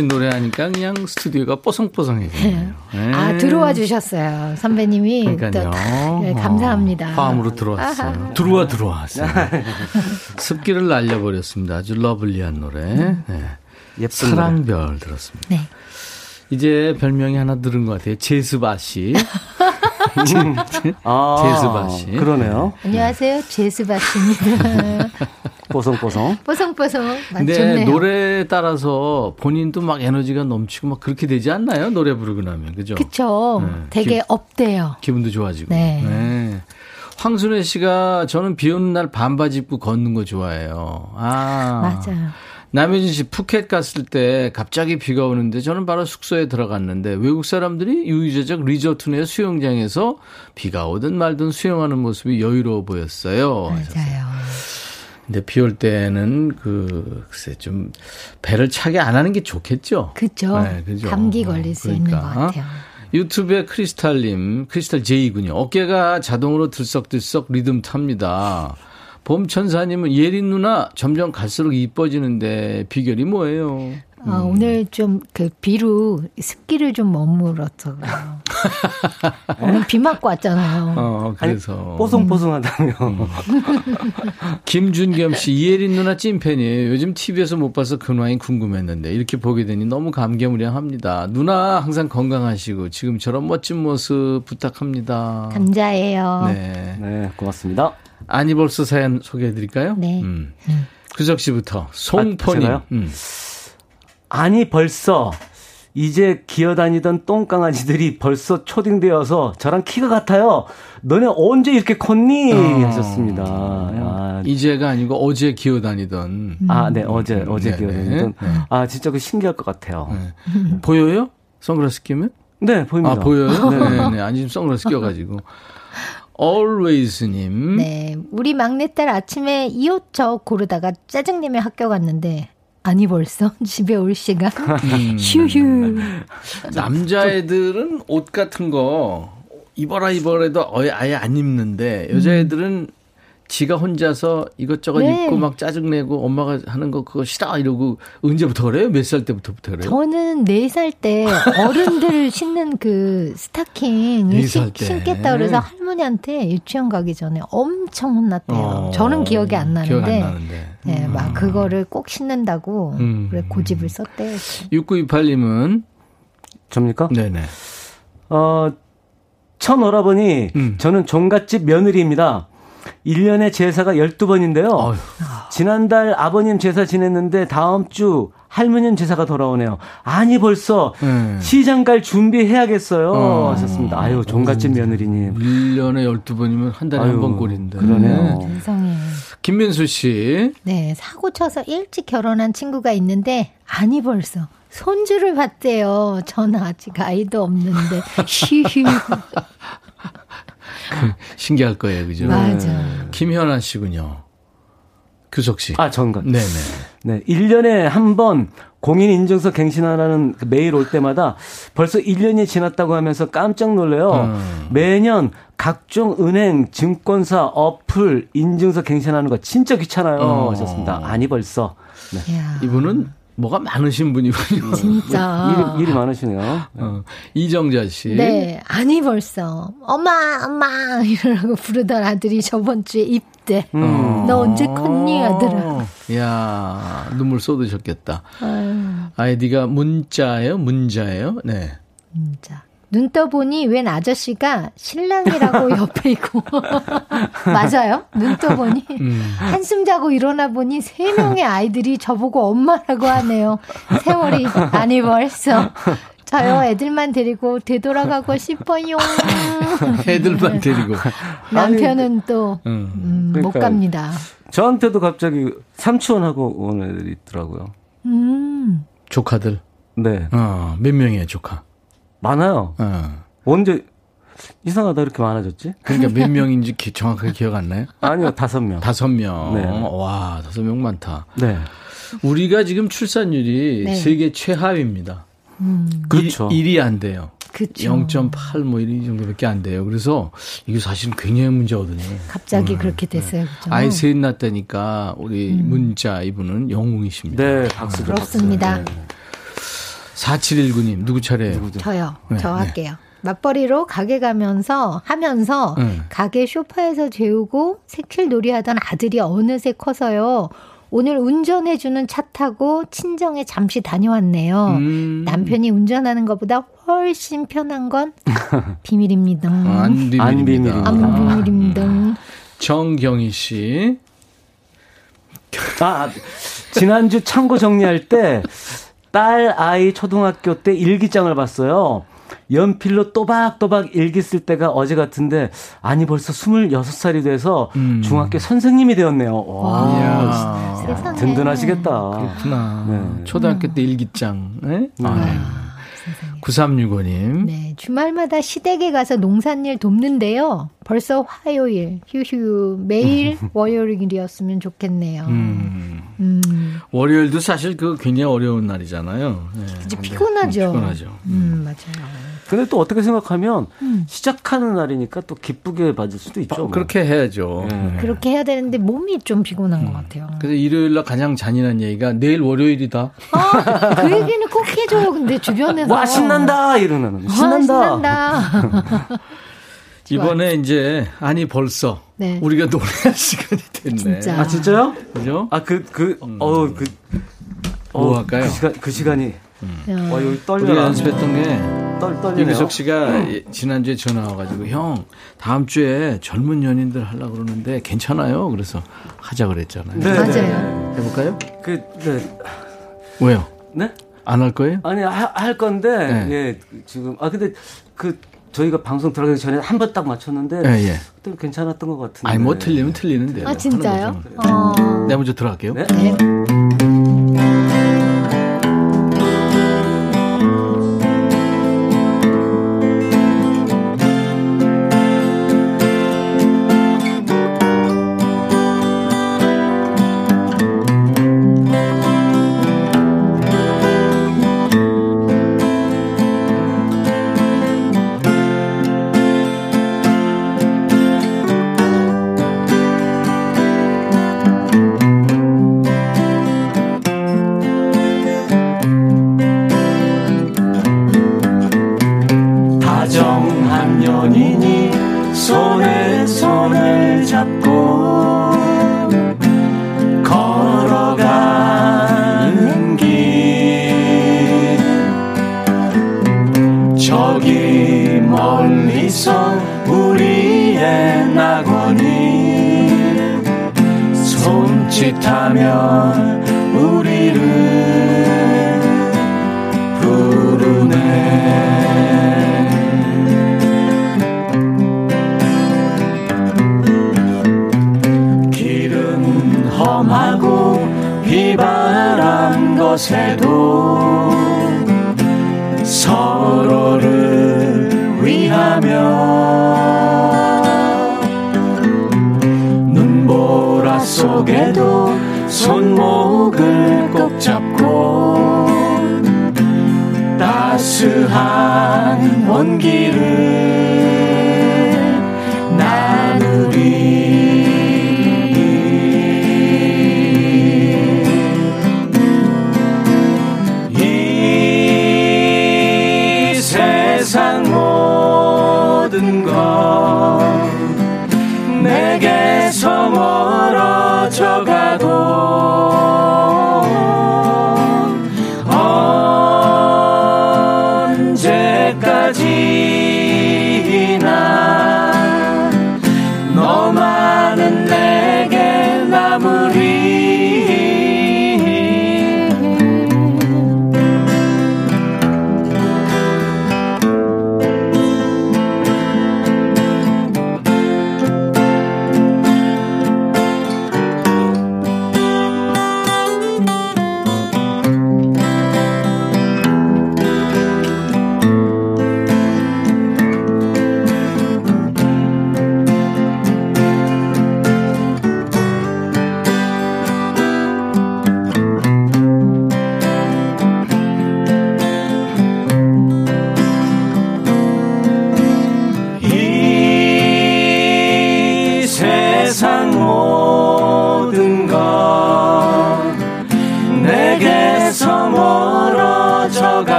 씨 노래하니까 그냥 스튜디오가 뽀송뽀송해지네요. 네. 아, 들어와 주셨어요. 선배님이. 그러니까요. 또, 네, 감사합니다. 어, 화음으로 들어왔어요. 들어와 들어왔어요. 습기를 날려버렸습니다. 아주 러블리한 노래. 네. 예쁜 사랑별 들었습니다. 네. 이제 별명이 하나 들은 것 같아요. 제스바 씨. <laughs> 아, <laughs> 제스바 씨. 그러네요. 안녕하세요. 제수바씨입니다. <laughs> 뽀송뽀송. 뽀송뽀송. 아, 근데 좋네요. 노래에 따라서 본인도 막 에너지가 넘치고 막 그렇게 되지 않나요? 노래 부르고 나면. 그죠? 그쵸. 네. 되게 기- 업돼요. 기분도 좋아지고. 네. 황순혜 씨가 저는 비 오는 날 반바지 입고 걷는 거 좋아해요. 아. 맞아요. 남효진 씨 푸켓 갔을 때 갑자기 비가 오는데 저는 바로 숙소에 들어갔는데 외국 사람들이 유유자적 리조트 내 수영장에서 비가 오든 말든 수영하는 모습이 여유로워 보였어요. 맞아요. 근데 비 올 때는 그 글쎄 좀 배를 차게 안 하는 게 좋겠죠. 그죠. 네, 그죠. 감기 걸릴 수 있는 것 그러니까. 같아요. 유튜브에 크리스탈님, 크리스탈 J군요. 어깨가 자동으로 들썩들썩 리듬 탑니다. 봄천사님은 예린 누나 점점 갈수록 이뻐지는데 비결이 뭐예요? 아, 오늘 좀 그 비로 습기를 좀 머물었어요. <laughs> 오늘 비 맞고 왔잖아요. 어, 그래서. 뽀송뽀송하다며. <laughs> 김준겸 씨, 이예린 누나 찐팬이에요. 요즘 TV에서 못 봐서 근황이 궁금했는데 이렇게 보게 되니 너무 감개무량합니다. 누나 항상 건강하시고 지금처럼 멋진 모습 부탁합니다. 감자예요. 네. 네, 고맙습니다. 아니 벌써 사연 소개해 드릴까요? 네. 음. 구석 씨부터 송포님. 제가요? 음. 아니 벌써 이제 기어다니던 똥강아지들이 벌써 초딩되어서 저랑 키가 같아요. 너네 언제 이렇게 컸니? 어. 하셨습니다. 아, 이제가 아니고 어제 기어다니던. 아, 네, 어제, 어제 네, 기어다니던. 네. 아, 진짜 그 신기할 것 같아요. 보여요? 선글라스 끼면? 네, 보입니다. 아, 보여요? 네. 네, 네. 아니, 지금 선글라스 껴가지고. always님. 네. 우리 막내딸 아침에 이 옷 저 고르다가 짜증내며 학교 갔는데 아니 벌써 <laughs> 집에 올 시간 음. 휴휴 남자애들은 옷 같은 거 입어라 입어라도 아예, 아예 안 입는데 여자애들은 지가 혼자서 이것저것 네. 입고 막 짜증내고 엄마가 하는 거 그거 싫어 이러고 언제부터 그래요? 몇 살 때부터부터 그래요? 저는 네살때 어른들 <laughs> 신는 그 스타킹 신- 때. 신겠다 그래서 할머니한테 유치원 가기 전에 엄청 혼났대요. 어, 저는 기억이 안 나는데, 기억 안 나는데. 네, 막 그거를 꼭 신는다고 음. 그래 고집을 썼대요. 6928님은 접니까? 네네. 어, 천 오라버니, 음. 저는 종갓집 며느리입니다. 1년에 제사가 12번인데요. 어휴. 지난달 아버님 제사 지냈는데 다음 주 할머님 제사가 돌아오네요. 아니 벌써 네. 시장 갈 준비해야겠어요. 어. 하셨습니다. 아유, 종갓집 며느리님. 1년에 12번이면 한 달에 한 아유, 번 꼴인데. 그러네요. 세상에. 김민수 씨. 네, 사고 쳐서 일찍 결혼한 친구가 있는데 아니 벌써 손주를 봤대요. 전 아직 아이도 없는데 <laughs> 휴휴. 신기할 거예요, 그죠? 맞아. 김현아 씨군요. 규석 씨. 아, 전가. 네네. 네. 1년에 한 번 공인 인증서 갱신하라는 그 메일 올 때마다 벌써 1년이 지났다고 하면서 깜짝 놀래요. 음. 매년 각종 은행, 증권사, 어플 인증서 갱신하는 거 진짜 귀찮아요. 어. 하셨습니다. 아니 벌써. 네. 이분은 뭐가 많으신 분이군요. 진짜. 일이, 일이 많으시네요. 어, 이정자 씨. 네, 아니 벌써 엄마 엄마 이러라고 부르던 아들이 저번 주에 입대. 음. 너 언제 컸니 아들아? 어, 야 눈물 쏟으셨겠다. 아유, 아이디가 문자예요? 문자예요? 네. 진짜. 눈 떠보니 웬 아저씨가 신랑이라고 <laughs> 옆에 있고 <laughs> 맞아요? 눈 떠보니 음. 한숨 자고 일어나 보니 세 명의 아이들이 저보고 엄마라고 하네요. 세월이 아니 벌써 저요 애들만 데리고 되돌아가고 싶어요. <laughs> 애들만 데리고. 남편은 또 음. 음, 못 그러니까요. 갑니다. 저한테도 갑자기 삼촌하고 온 애들이 있더라고요. 음. 조카들. 네. 어, 몇 명이에요, 조카? 많아요. 어. 언제 이상하다 이렇게 많아졌지? 그러니까 몇 명인지 기- 정확하게 기억 안 나요? <laughs> 아니요, 다섯 명. 다섯 명. 네. 와, 다섯 명 많다. 네. 우리가 지금 출산율이 네. 세계 최하위입니다. 그렇죠. 1, 이안 돼요. 그쵸. 0.8 뭐 이 정도밖에 안 돼요. 그래서 이게 사실은 굉장히 문제거든요. 갑자기 그렇게 됐어요. 그죠? 아이 셋 낳다니까 우리 음. 문자 이분은 영웅이십니다. 네, 박수. 그렇습니다. 4719님 누구 차례예요? 저요. 네, 저 네. 할게요. 맞벌이로 가게 가면서 하면서 네. 가게 소파에서 재우고 새킬놀이 하던 아들이 어느새 커서요. 오늘 운전해주는 차 타고 친정에 잠시 다녀왔네요. 음. 남편이 운전하는 것보다 훨씬 편한 건 <laughs> 비밀입니다. 아, 안 비밀입니다. 안 비밀입니다. 안 비밀입니다. 정경희 씨. 아, 지난주 창고 정리할 때 딸 아이 초등학교 때 일기장을 봤어요. 연필로 또박또박 일기 쓸 때가 어제 같은데 아니 벌써 26살이 돼서 음. 중학교 선생님이 되었네요. 와. 세상에. 든든하시겠다. 그렇구나. 네. 초등학교 때 일기장. 네? 아, 9365님. 네, 주말마다 시댁에 가서 농산일 돕는데요. 벌써 화요일, 휴휴, 매일 월요일이었으면 좋겠네요. 음, 음. 월요일도 사실 그 굉장히 어려운 날이잖아요. 네. 이제 피곤하죠. 피곤하죠. 음, 맞아요. 근데 또 어떻게 생각하면 음. 시작하는 날이니까 또 기쁘게 받을 수도 있죠. 뭐. 그렇게 해야죠. 네. 그렇게 해야 되는데 몸이 좀 피곤한 것 같아요. 그래서 일요일 날 가장 잔인한 얘기가 내일 월요일이다. 아, 그 얘기는 꼭 해줘요. 근데 주변에서 와 신난다 이러는 와, 신난다. 신난다. <laughs> 이번에 이제 아니 벌써 네. 우리가 노래할 <laughs> 시간이 됐네. 진짜. 아 진짜요? 그죠? 아 그 그 어우 그뭐 할까요? 그 시간 그 시간이 야. 와 여기 우리가 떨려라. 연습했던 게 떨 떨리네요. 이규석 씨가 예, 지난주에 전화 와가지고 형 다음 주에 젊은 연인들 하려고 그러는데 괜찮아요? 그래서 하자 그랬잖아요. 네, 맞아요. 해볼까요? 그 네. 왜요? 네? 안 할 거예요? 아니 하, 할 건데 네. 예 지금 아 근데 그 저희가 방송 들어가기 전에 한 번 딱 맞췄는데 예, 예. 그때 괜찮았던 것 같은데. 아니 뭐 틀리면 틀리는데. 아, 진짜요? 어. 내가 먼저 들어갈게요. 네? 네. 손에 손을 잡고 걸어가는 길. 저기 멀리서 우리의 낙원이 손짓하며 곳에도 서로를 위하며 눈보라 속에도 손목을 꼭 잡고 따스한 온기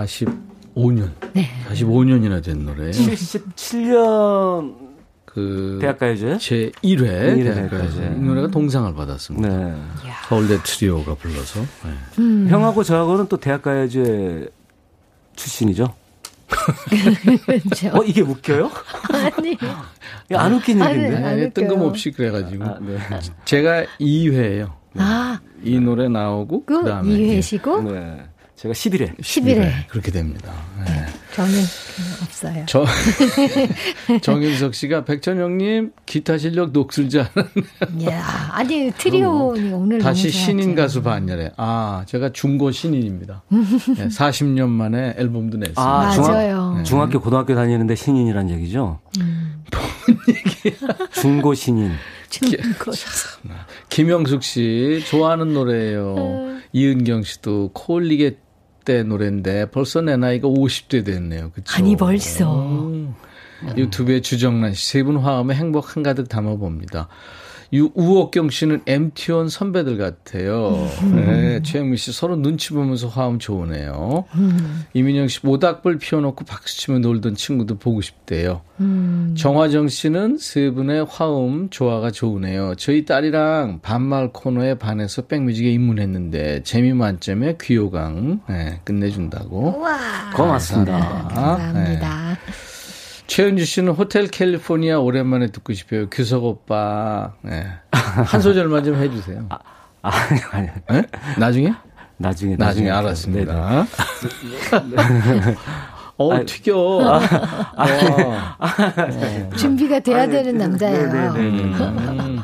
45년. 네. 45년이나 된 노래예요. 77년 그 대학가요제 제 1회 일회 대학가요제. 이 노래가 동상을 받았습니다. 네. 서울대 트리오가 불러서. 네. 음. 형하고 저하고는 또 대학가요제 출신이죠. 그렇죠. 어 이게 웃겨요? 아니. 안 웃긴 아니, 얘기인데. 안 네, 웃겨요. 뜬금없이 그래가지고 아, 네. 제가 2회예요. 아, 이 노래 나오고 그 그다음에 2회시고 네. 제가 11회. 11회. 그렇게 됩니다. 네. 저는 없어요. 저 <laughs> 정윤석 씨가 백천영님 기타 실력 녹슬지 않았네. 이야, 아니 트리오니 오늘 다시 너무 신인. 가수 반열에. 아, 제가 중고 신인입니다. 네, 40년 만에 앨범도 냈습니다. 아, 맞아요. 네. 중학교 고등학교 다니는데 신인이란 얘기죠. 음. <laughs> 중고 신인. 중고. 김영숙 씨 좋아하는 노래예요. 어. 이은경 씨도 코올리게 때 노래인데 벌써 내 나이가 50대 됐네요. 그쵸? 아니 벌써. 음. 유튜브에 주정란 씨 세 분 화음에 행복 한가득 담아봅니다. 유, 우옥경 씨는 MT1 선배들 같아요. 네, 최영미 씨 서로 눈치 보면서 화음 좋으네요. 이민영 씨 모닥불 피워놓고 박수치며 놀던 친구들 보고 싶대요. 음. 정화정 씨는 세 분의 화음 조화가 좋으네요. 저희 딸이랑 반말 코너에 반해서 백뮤직에 입문했는데 재미 만점에 귀요강 네, 끝내준다고. 우와. 고맙습니다. 감사합니다. 네. 최은주 씨는 호텔 캘리포니아 오랜만에 듣고 싶어요. 규석 오빠. 네. 한 소절만 좀 해주세요. 아, 아니, 아니. 네? 나중에? 나중에. 나중에. 알았습니다. 어, 아니, 튀겨. 와. 준비가 돼야 아니, 되는 남자예요. 음.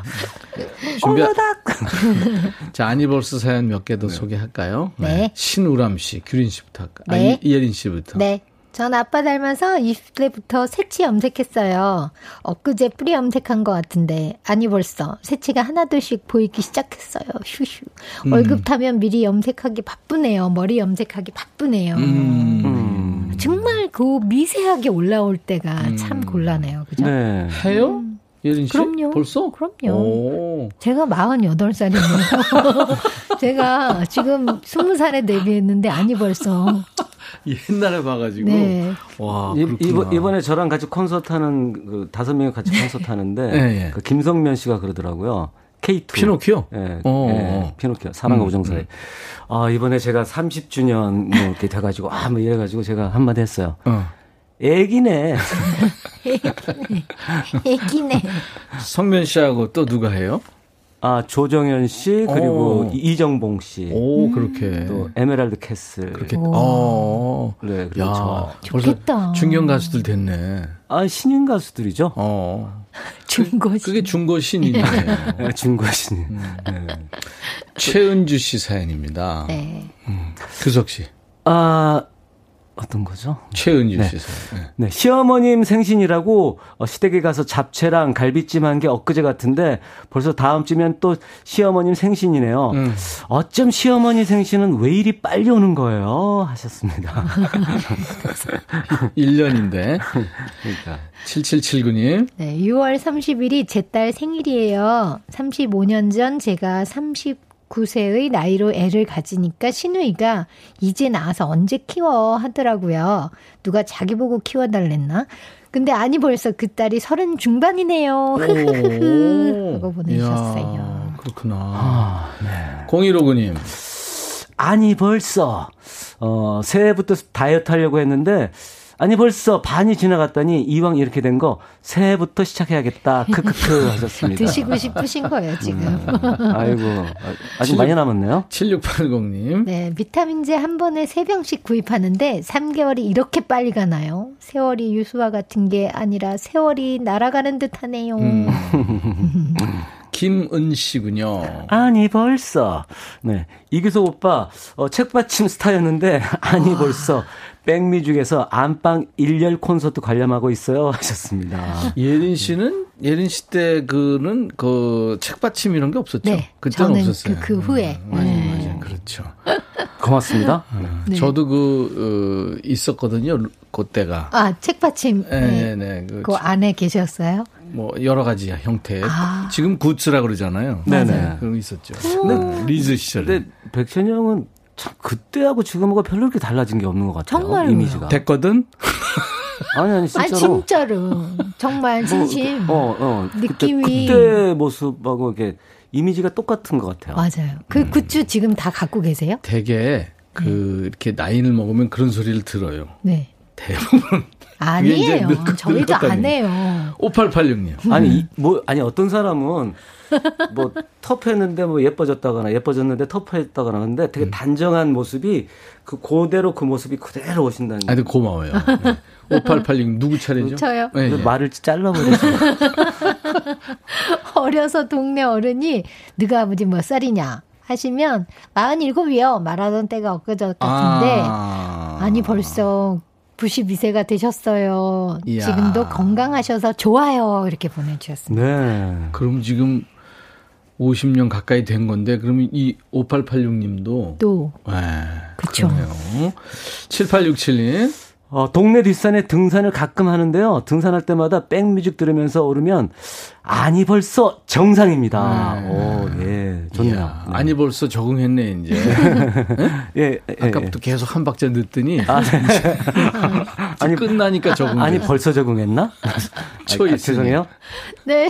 준비. <laughs> 자, 아니버스 사연 몇 개더 소개할까요? 네. 신우람 씨, 규린 씨부터 할까요? 네. 아, 이- 이예린 씨부터. 네. 전 아빠 닮아서 20대부터 새치 염색했어요. 엊그제 뿌리 염색한 것 같은데 아니 벌써 새치가 하나둘씩 보이기 시작했어요. 휴휴. 음. 월급 타면 미리 염색하기 바쁘네요. 머리 염색하기 바쁘네요. 음. 정말 그 미세하게 올라올 때가 음. 참 곤란해요. 그죠? 네. 해요? 예린 씨? 그럼요. 벌써? 그럼요. 오. 제가 48살이네요. <laughs> 제가 지금 20살에 데뷔했는데 아니 벌써. 옛날에 봐가지고. 네. 와, 이, 아, 그렇구나. 이번, 이번 에 저랑 같이 콘서트 하는 그 다섯 명이 같이 콘서트 하는데 <laughs> 예, 예. 그 김성면 씨가 그러더라고요. K2. 피노키오? 예, 어, 예, 어. 피노키오. 사랑과 음, 우정 사이. 음. 아, 이번에 제가 30주년 뭐 이렇게 돼가지고, 아, 뭐 이래가지고 제가 한마디 했어요. 어. 애기네. <laughs> 애기네. <laughs> 성면 씨하고 또 누가 해요? 아, 조정현 씨, 그리고 오. 이정봉 씨. 오, 그렇게. 또 에메랄드 캐슬. 그렇게. 어. 네, 그리고 야, 저. 좋겠다. 중견 가수들 됐네. 아, 신인 가수들이죠. 어. <laughs> 중고시. 그게 중고 신이네. 네, 중고 신인. 음. 네. 최은주 씨 사연입니다. 네. 규석 씨. 아, 어떤 거죠? 최은주 네. 씨 사연. 네. 네, 시어머님 생신이라고 어, 시댁에 가서 잡채랑 갈비찜 한 게 엊그제 같은데 벌써 다음 주면 또 시어머님 생신이네요. 음. 어쩜 시어머니 생신은 왜 이리 빨리 오는 거예요? 하셨습니다. <laughs> 1년인데. 그러니까. 7779님. 네, 6월 30일이 제 딸 생일이에요. 35년 전 제가 39세의 나이로 애를 가지니까 시누이가 이제 나와서 언제 키워 하더라고요. 누가 자기 보고 키워달랬나? 근데 아니 벌써 그 딸이 서른 중반이네요. 흐흐흐흐 하고 <laughs> 보내주셨어요. 이야, 그렇구나. 0159님. 아니 벌써 어 새해부터 다이어트 하려고 했는데 아니 벌써 반이 지나갔더니 이왕 이렇게 된 거 새해부터 시작해야겠다. 크크크 <laughs> 하셨습니다. 드시고 싶으신 거예요, 지금. 아이고 아직 많이 남았네요. 7680님. 네, 비타민제 한 번에 세병씩 구입하는데 3개월이 이렇게 빨리 가나요? 세월이 유수와 같은 게 아니라 세월이 날아가는 듯 하네요. 음. <laughs> 김은 씨군요. 아니 벌써 네 이규석 오빠 어, 책받침 스타였는데 <laughs> 아니 벌써 백미중에서 안방 일열 콘서트 관람하고 있어요 <laughs> 하셨습니다. 예린 씨는 예린 씨 때 그는 그 책받침 이런 게 없었죠. 네, 그때는 저는 없었어요. 그, 그 후에. 맞아요, 네. 맞아요. 그렇죠. 고맙습니다. 네. 저도 그 어, 있었거든요. 그때가. 아, 책받침. 네, 네. 네. 그, 그 안에 계셨어요? 뭐 여러 가지 형태. 아. 지금 굿즈라 그러잖아요. 네네. 그런 게 있었죠. 네, 리즈 시절에. 근데 백천이 형은 참 그때하고 지금하고 별로 그렇게 달라진 게 없는 것 같아요. 정말로요? 이미지가. 됐거든. 아니 아니 진짜로. 아니, 진짜로. 정말 진심. 어, 어. 느낌이- 그때, 그때 모습하고 이게 이미지가 똑같은 것 같아요. 맞아요. 그 굿즈 지금 다 갖고 계세요? 되게 그 이렇게 나이를 먹으면 그런 소리를 들어요. 네. 대부분. 아니에요. 저희도. 안 해요. 5886님. 아니 이- 뭐 아니 어떤 사람은 뭐 터프했는데 뭐 예뻐졌다거나 예뻐졌는데 터프했다거나 근데 되게 단정한 모습이 그 그대로 그 모습이 그대로 오신다는 게 아주 고마워요. 네. 5886 누구 차례죠? 저요. 네, 네. 말을 잘라버리시네. <laughs> 어려서 동네 어른이 너가 아버지 몇 살이냐 하시면 47이요. 말하던 때가 엊그저 같은데 아. 아니 벌써 92세가 되셨어요. 이야. 지금도 건강하셔서 좋아요. 이렇게 보내주셨습니다. 네. 그럼 지금 50년 가까이 된 건데 그러면 이 5886님도 또 네, 그쵸. 그러네요. 7867님. 어, 동네 뒷산에 등산을 가끔 하는데요. 등산할 때마다 백뮤직 들으면서 오르면 아니 벌써 정상입니다. 네. 오, 예, 좋네요. 이야, 네. 아니 벌써 적응했네 이제. <laughs> 예, 예, 아까부터 계속 한 박자 늦더니 아, 네. <laughs> <laughs> 아니 끝나니까 적응. 아니 벌써 적응했나? 초이스님. 아, 죄송해요. 네.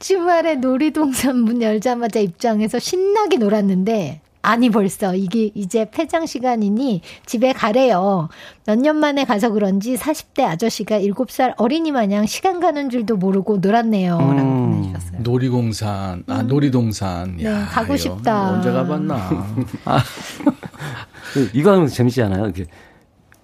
주말에 놀이동산 문 열자마자 입장해서 신나게 놀았는데, 아니 벌써 이게 이제 폐장 시간이니 집에 가래요. 몇 년 만에 가서 그런지 40대 아저씨가 7살 어린이 마냥 시간 가는 줄도 모르고 놀았네요. 라고 음. 보내주셨어요. 놀이공산, 아 놀이동산. 네, 야, 가고 이거 싶다. 언제 가봤나? <laughs> 아, 그, <laughs> 이거 하면 재밌지 않아요? 이렇게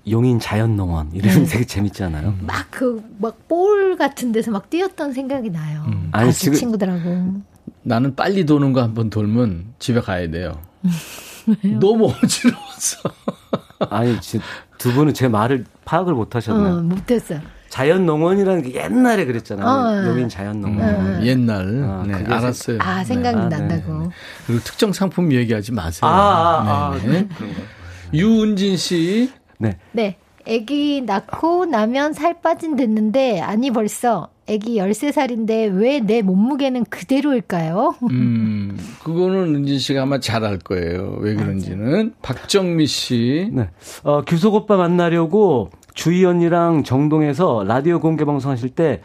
용인 자연농원 이러면 되게 재밌지 않아요? 막 그, 막 볼 같은 데서 막 뛰었던 생각이 나요. 아니, 아직 지금- 친구들하고. 나는 빨리 도는 거 한번 돌면 집에 가야 돼요. <laughs> 너무 어지러워서. <laughs> 아니, 지, 두 분은 제 말을 파악을 못 하셨나요? 어, 못했어. 자연 농원이라는 게 옛날에 그랬잖아요. 어, 여긴 자연 농원. 음, 옛날 아, 네, 알았어요. 아, 생각이 아, 네. 난다고. 그리고 특정 상품 얘기하지 마세요. 아, 아, 아, 네. 유은진 씨. 네. 네. 아기 낳고 나면 살 빠진 됐는데 아니 벌써 아기 13살인데 왜 내 몸무게는 그대로일까요? 음, 그거는 은진 씨가 아마 잘 알 거예요. 왜 그런지는. 박정미 씨. 네. 어, 규석 오빠 만나려고 주희 언니랑 정동에서 라디오 공개 방송 하실 때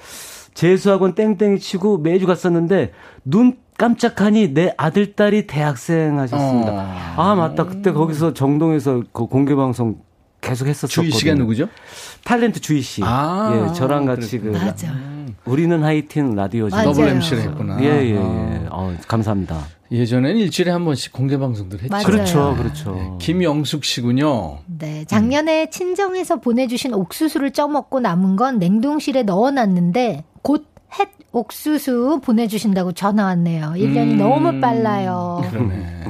재수학원 땡땡이 치고 매주 갔었는데 눈 깜짝하니 내 아들 딸이 대학생 하셨습니다. 어. 아 맞다 그때 거기서 정동에서 그 공개 방송 계속 했었거든요. 주희 씨가 누구죠? 탤런트 주희 씨. 아, 예, 저랑 같이 그 맞아. 우리는 하이틴 라디오죠. 더블 MC를 했구나. 예, 예, 예. 어. 어, 감사합니다. 예전에는 일주일에 한 번씩 공개 방송들 했죠. 맞아요. 그렇죠, 그렇죠. 김영숙 씨군요. 네, 작년에 친정에서 보내주신 옥수수를 쪄먹고 남은 건 냉동실에 넣어놨는데 곧 햇 옥수수 보내주신다고 전화 왔네요. 1년이 음. 너무 빨라요. 그러네.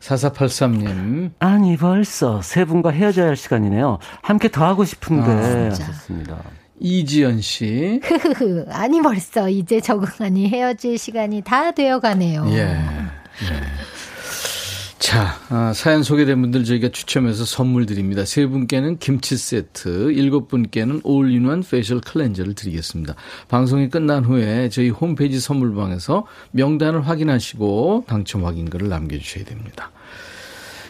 4483님. 아니 벌써 세 분과 헤어져야 할 시간이네요. 함께 더 하고 싶은데 아, 진짜. 하셨습니다. 이지연 씨. 흐흐흐. <laughs> 아니 벌써 이제 적응하니 헤어질 시간이 다 되어가네요. 예. 예. 자, 아, 사연 소개된 분들 저희가 추첨해서 선물 드립니다. 세 분께는 김치 세트, 일곱 분께는 all-in-one facial cleanser를 드리겠습니다. 방송이 끝난 후에 저희 홈페이지 선물방에서 명단을 확인하시고 당첨 확인글을 남겨주셔야 됩니다.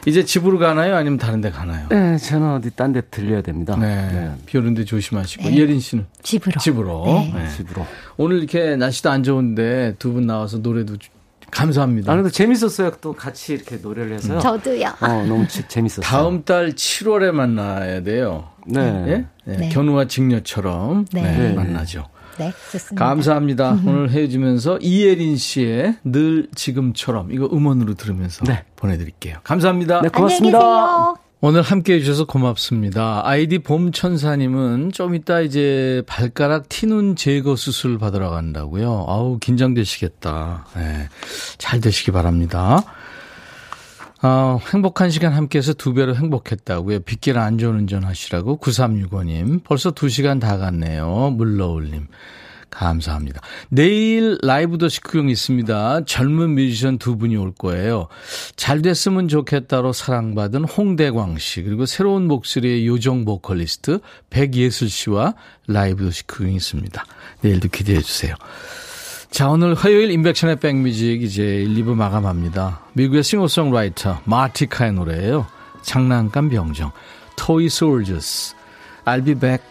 이제 집으로 가나요? 아니면 다른 데 가나요? 네, 저는 어디 딴 데 들려야 됩니다. 네. 비 오는 데 조심하시고. 네. 예린 씨는? 집으로. 집으로. 네. 네. 집으로. 오늘 이렇게 날씨도 안 좋은데 두 분 나와서 노래도 주- 감사합니다. 아, 근데 재밌었어요. 또 같이 이렇게 노래를 해서요. 저도요. 어, 너무 재- 재밌었어요. 다음 달 7월에 만나야 돼요. 네. 예? 네. 네. 견우와 직녀처럼 네. 네, 네. 만나죠. 네, 좋습니다. 감사합니다. 오늘 헤어지면서 이예린 씨의 늘 지금처럼 이거 음원으로 들으면서 네. 보내드릴게요. 감사합니다. 네, 안녕히 고맙습니다. 계세요. 오늘 함께 해주셔서 고맙습니다. 아이디 봄천사님은 좀 이따 이제 발가락 티눈 제거 수술 받으러 간다고요. 아우, 긴장되시겠다. 네, 잘 되시기 바랍니다. 아, 행복한 시간 함께해서 두 배로 행복했다고요. 빗길 안전운전 하시라고 9365님. 벌써 두 시간 다 갔네요. 물러올님. 감사합니다. 내일 라이브 더 식후경 있습니다. 젊은 뮤지션 두 분이 올 거예요. 잘 됐으면 좋겠다로 사랑받은 홍대광 씨, 그리고 새로운 목소리의 요정 보컬리스트 백예슬 씨와 라이브 더 식후경이 있습니다. 내일도 기대해 주세요. 자, 오늘 화요일 임백천의 백뮤직 이제 1, 2부 마감합니다. 미국의 싱어송라이터 마티카의 노래예요. 장난감 병정, Toy Soldiers, I'll be back.